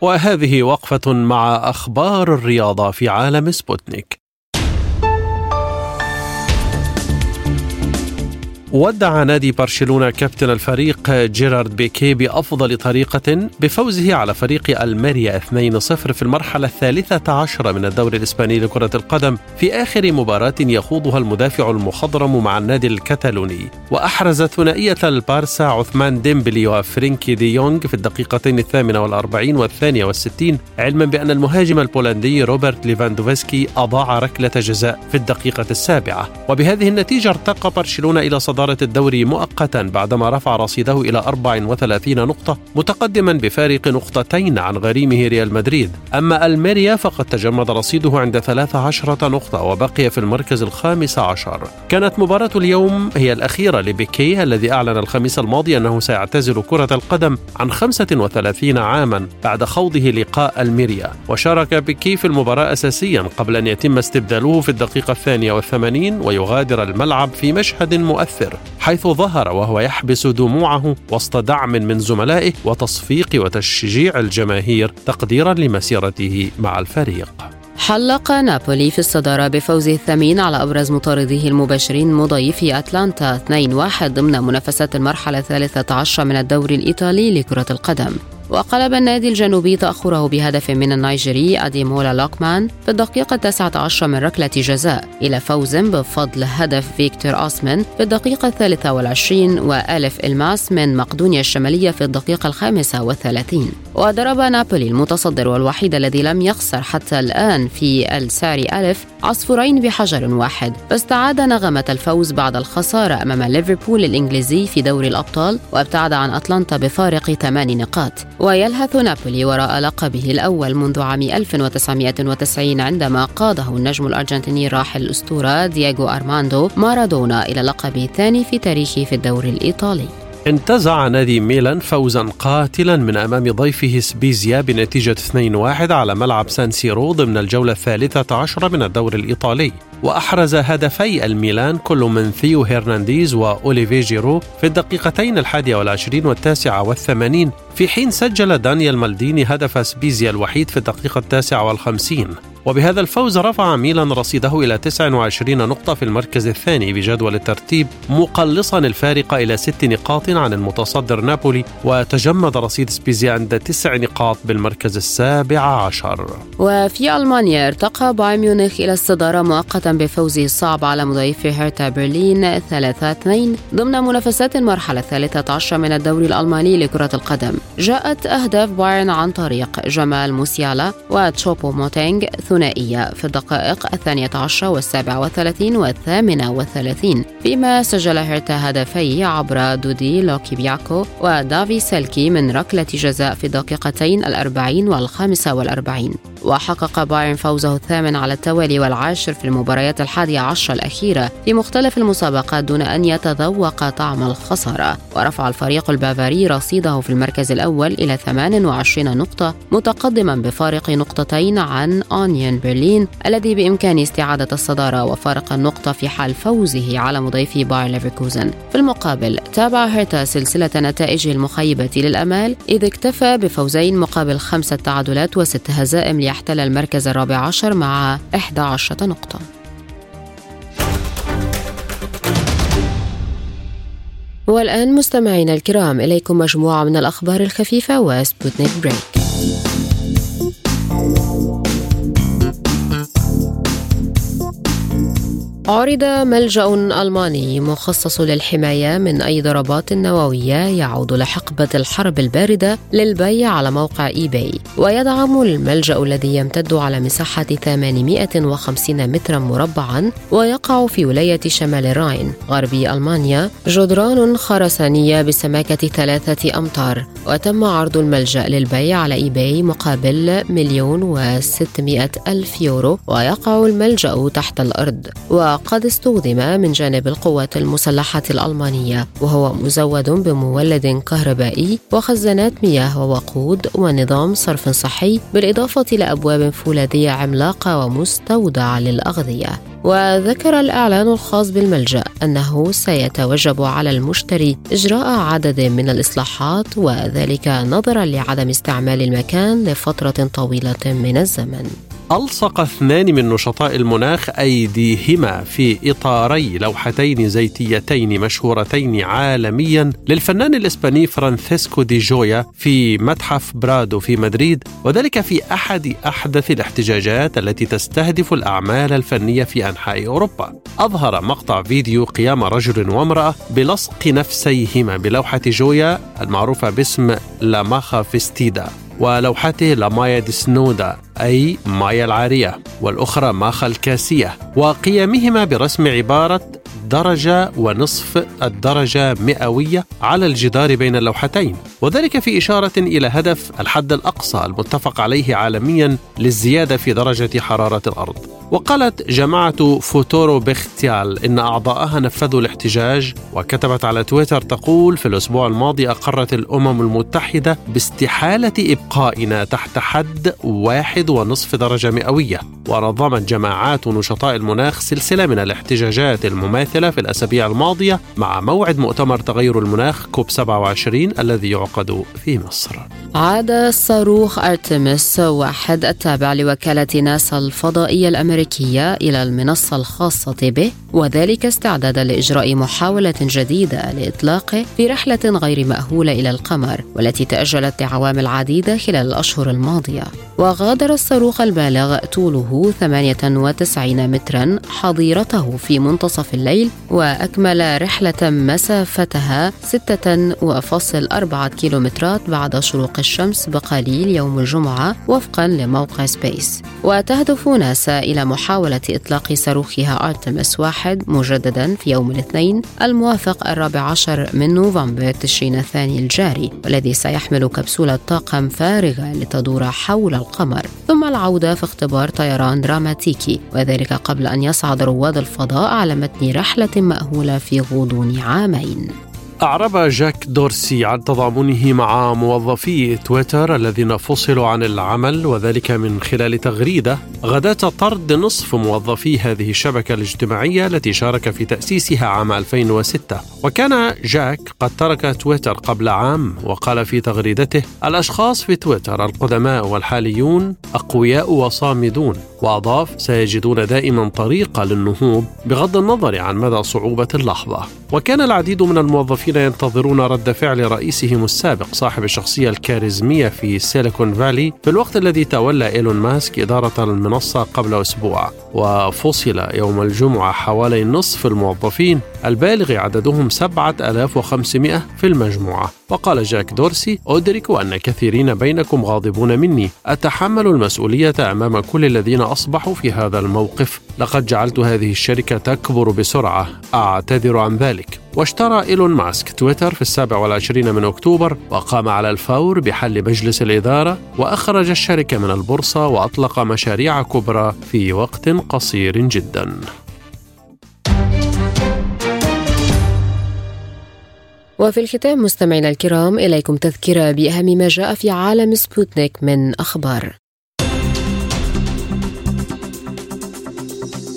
وهذه وقفة مع أخبار الرياضة في عالم سبوتنيك ودع نادي برشلونة كابتن الفريق جيرارد بيكي بأفضل طريقة بفوزه على فريق ألميريا 2-0 في المرحلة الثالثة عشرة من الدوري الإسباني لكرة القدم في آخر مباراة يخوضها المدافع المخضرم مع النادي الكتالوني. وأحرز ثنائية البارسا عثمان ديمبلي وفرينكي دي يونغ في الدقيقتين الثامنة والأربعين والثانية والستين علما بأن المهاجم البولندي روبرت ليفاندوفسكي أضاع ركلة جزاء في الدقيقة السابعة. وبهذه النتيجة ارتقى برشلونة إلى صدارة صدارة الدوري مؤقتا بعدما رفع رصيده إلى 34 نقطة متقدما بفارق نقطتين عن غريمه ريال مدريد. أما ألميريا فقد تجمد رصيده عند 13 نقطة وبقي في المركز الخامس عشر. كانت مباراة اليوم هي الأخيرة لبيكي الذي أعلن الخميس الماضي أنه سيعتزل كرة القدم عن 35 عاما بعد خوضه لقاء ألميريا. وشارك بيكي في المباراة أساسيا قبل أن يتم استبداله في الدقيقة الثانية والثمانين ويغادر الملعب في مشهد مؤثر. حيث ظهر وهو يحبس دموعه وسط دعم من زملائه وتصفيق وتشجيع الجماهير تقديرا لمسيرته مع الفريق. حلق نابولي في الصدارة بفوزه الثمين على أبرز مطارديه المباشرين مضيفي أتلانتا 2-1 ضمن منافسات المرحلة الثالثة عشر من الدوري الإيطالي لكرة القدم. وقلب النادي الجنوبي تأخره بهدف من النيجيري أديمولا لوكمان في الدقيقة التاسعة عشر من ركلة جزاء إلى فوز بفضل هدف فيكتور أوسمان في الدقيقة الثالثة والعشرين وألف إلماس من مقدونيا الشمالية في الدقيقة الخامسة والثلاثين. وضرب نابولي المتصدر والوحيد الذي لم يخسر حتى الآن في الساري ألف عصفورين بحجر واحد. فاستعاد نغمة الفوز بعد الخسارة أمام ليفربول الإنجليزي في دوري الأبطال وابتعد عن أتلانتا بفارق ثمان نقاط. ويلهث نابولي وراء لقبه الأول منذ عام 1990 عندما قاده النجم الأرجنتيني الراحل الأسطورة دييغو أرماندو مارادونا إلى لقبه الثاني في تاريخه في الدوري الإيطالي. انتزع نادي ميلان فوزا قاتلا من أمام ضيفه سبيزيا بنتيجة 2-1 على ملعب سان سيرو ضمن الجولة الثالثة عشرة من الدوري الإيطالي. وأحرز هدفي الميلان كل من ثيو هيرنانديز وأوليفييه جيرو في الدقيقتين الحادية والعشرين والتاسعة والثمانين في حين سجل دانيال مالديني هدف سبيزيا الوحيد في الدقيقة التاسعة والخمسين. وبهذا الفوز رفع ميلان رصيده إلى 29 نقطة في المركز الثاني بجدول الترتيب مقلصا الفارق إلى ست نقاط عن المتصدر نابولي وتجمد رصيد سبيزيا عند تسع نقاط بالمركز السابع عشر. وفي ألمانيا ارتقى بايرن ميونخ إلى الصدارة مؤقتا بفوزه الصعب على مضيفه هيرتا برلين 3-2 ضمن منافسات المرحلة الثالثة عشر من الدوري الألماني لكرة القدم. جاءت أهداف بايرن عن طريق جمال موسيالا وتشوبو موتينغ ثنائية في الدقائق الثانية عشر والسابعة والثلاثين والثامنة والثلاثين فيما سجل هيرتا هدفيه عبر دودي لوكيباكيو ودافي سيلكي من ركلة جزاء في الدقيقتين الأربعين والخامسة والأربعين. وحقق بايرن فوزه الثامن على التوالي والعاشر في المباريات الحادية عشر الأخيرة في مختلف المسابقات دون أن يتذوق طعم الخسارة. ورفع الفريق البافاري رصيده في المركز الأول إلى 28 نقطة متقدما بفارق نقطتين عن أونيون برلين الذي بإمكانه استعادة الصدارة وفارق النقطة في حال فوزه على مضيفي باير ليفركوزن. في المقابل تابع هيرتا سلسلة نتائجه المخيبة للأمال إذ اكتفى بفوزين مقابل خمسة تعادلات وست هزائم ليحتل المركز الرابع عشر مع 11 نقطة. والآن مستمعينا الكرام إليكم مجموعة من الأخبار الخفيفة وسبوتنيك بريك. عرض ملجأ ألماني مخصص للحماية من أي ضربات نووية يعود لحقبة الحرب الباردة للبيع على موقع إي باي ويدعم الملجأ الذي يمتد على مساحة 850 مترا مربعا ويقع في ولاية شمال الراين غربي ألمانيا جدران خرسانية بسماكة ثلاثة أمتار. وتم عرض الملجأ للبيع على إي باي مقابل مليون وستمائة ألف يورو ويقع الملجأ تحت الأرض. وقد استخدم من جانب القوات المسلحة الألمانية وهو مزود بمولد كهربائي وخزانات مياه ووقود ونظام صرف صحي بالإضافة إلى أبواب فولاذية عملاقة ومستودعة للأغذية. وذكر الإعلان الخاص بالملجأ أنه سيتوجب على المشتري إجراء عدد من الإصلاحات وذلك نظرا لعدم استعمال المكان لفترة طويلة من الزمن. ألصق اثنان من نشطاء المناخ أيديهما في إطاري لوحتين زيتيتين مشهورتين عالميا للفنان الإسباني فرانسيسكو دي جويا في متحف برادو في مدريد وذلك في أحد أحدث الاحتجاجات التي تستهدف الأعمال الفنية في أنحاء أوروبا. أظهر مقطع فيديو قيام رجل وامرأة بلصق نفسيهما بلوحة جويا المعروفة باسم لاماخا فيستيدا ولوحته لمايا دي سنودا أي مايا العارية والأخرى ماخا الكاسية وقيامهما برسم عبارة درجة ونصف الدرجة مئوية على الجدار بين اللوحتين. وذلك في إشارة إلى هدف الحد الأقصى المتفق عليه عالميا للزيادة في درجة حرارة الأرض. وقالت جماعة فوتورو بختيال إن أعضاءها نفذوا الاحتجاج وكتبت على تويتر تقول في الأسبوع الماضي أقرت الأمم المتحدة باستحالة إبقائنا تحت حد واحد ونصف درجة مئوية ونظمت جماعات نشطاء المناخ سلسلة من الاحتجاجات المماثلة في الأسابيع الماضية مع موعد مؤتمر تغير المناخ كوب 27 الذي يعقد في مصر. عاد صاروخ أرتمس واحد التابع لوكالة ناسا الفضائية الأمريكية إلى المنصة الخاصة به وذلك استعدادا لإجراء محاولة جديدة لإطلاقه في رحلة غير مأهولة إلى القمر والتي تأجلت لعوامل عديدة خلال الأشهر الماضية. وغادر الصاروخ البالغ طوله 98 مترا حظيرته في منتصف الليل وأكمل رحلة مسافتها 6.4 كيلومترات بعد شروق الشمس بقليل يوم الجمعة وفقا لموقع سبيس. وتهدف ناسا إلى محاولة إطلاق صاروخها أرتمس واحد مجددا في يوم الاثنين الموافق الرابع عشر من نوفمبر تشرين الثاني الجاري والذي سيحمل كبسولة طاقم فارغة لتدور حول القمر. ثم العودة في اختبار طيران دراماتيكي وذلك قبل أن يصعد رواد الفضاء على متن رحلة مأهولة في غضون عامين. أعرب جاك دورسي عن تضامنه مع موظفي تويتر الذين فصلوا عن العمل وذلك من خلال تغريدة غداة طرد نصف موظفي هذه الشبكة الاجتماعية التي شارك في تأسيسها عام 2006 وكان جاك قد ترك تويتر قبل عام وقال في تغريدته الأشخاص في تويتر القدماء والحاليون أقوياء وصامدون وأضاف سيجدون دائما طريقة للنهوض بغض النظر عن مدى صعوبة اللحظة وكان العديد من الموظفين ينتظرون رد فعل رئيسهم السابق صاحب الشخصية الكاريزمية في سيليكون فالي في الوقت الذي تولى إيلون ماسك إدارة المنصة قبل أسبوع وفصل يوم الجمعة حوالي نصف الموظفين البالغ عددهم 7500 في المجموعة. وقال جاك دورسي أدرك أن كثيرين بينكم غاضبون مني. أتحمل المسؤولية أمام كل الذين أصبحوا في هذا الموقف. لقد جعلت هذه الشركة تكبر بسرعة. أعتذر عن ذلك. واشترى إيلون ماسك تويتر في السابع والعشرين من أكتوبر وقام على الفور بحل مجلس الإدارة وأخرج الشركة من البورصة وأطلق مشاريع كبرى في وقت قصير جدا. وفي الختام مستمعينا الكرام إليكم تذكرة بأهم ما جاء في عالم سبوتنيك من أخبار.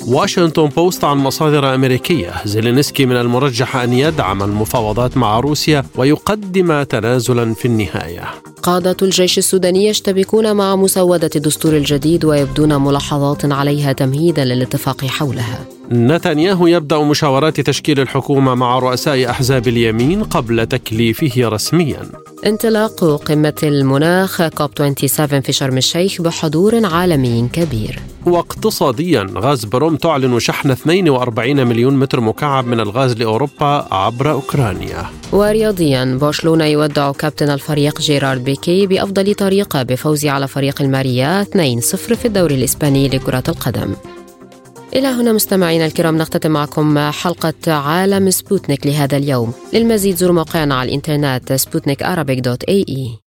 واشنطن بوست عن مصادر أمريكية. زيلينسكي من المرجح أن يدعم المفاوضات مع روسيا ويقدم تنازلا في النهاية. قادة الجيش السوداني يشتبكون مع مسودة الدستور الجديد ويبدون ملاحظات عليها تمهيدا للاتفاق حولها. نتنياهو يبدأ مشاورات تشكيل الحكومة مع رؤساء أحزاب اليمين قبل تكليفه رسميا. انطلاق قمة المناخ كوب 27 في شرم الشيخ بحضور عالمي كبير. واقتصاديا غاز بروم تعلن شحن 42 مليون متر مكعب من الغاز لأوروبا عبر أوكرانيا. ورياضيا برشلونة يودع كابتن الفريق جيرارد بيكي بأفضل طريقة بفوز على فريق الماريا 2-0 في الدوري الإسباني لكرة القدم. إلى هنا مستمعينا الكرام نختتم معكم حلقة عالم سبوتنيك لهذا اليوم. للمزيد زوروا موقعنا على الإنترنت سبوتنيك dot ae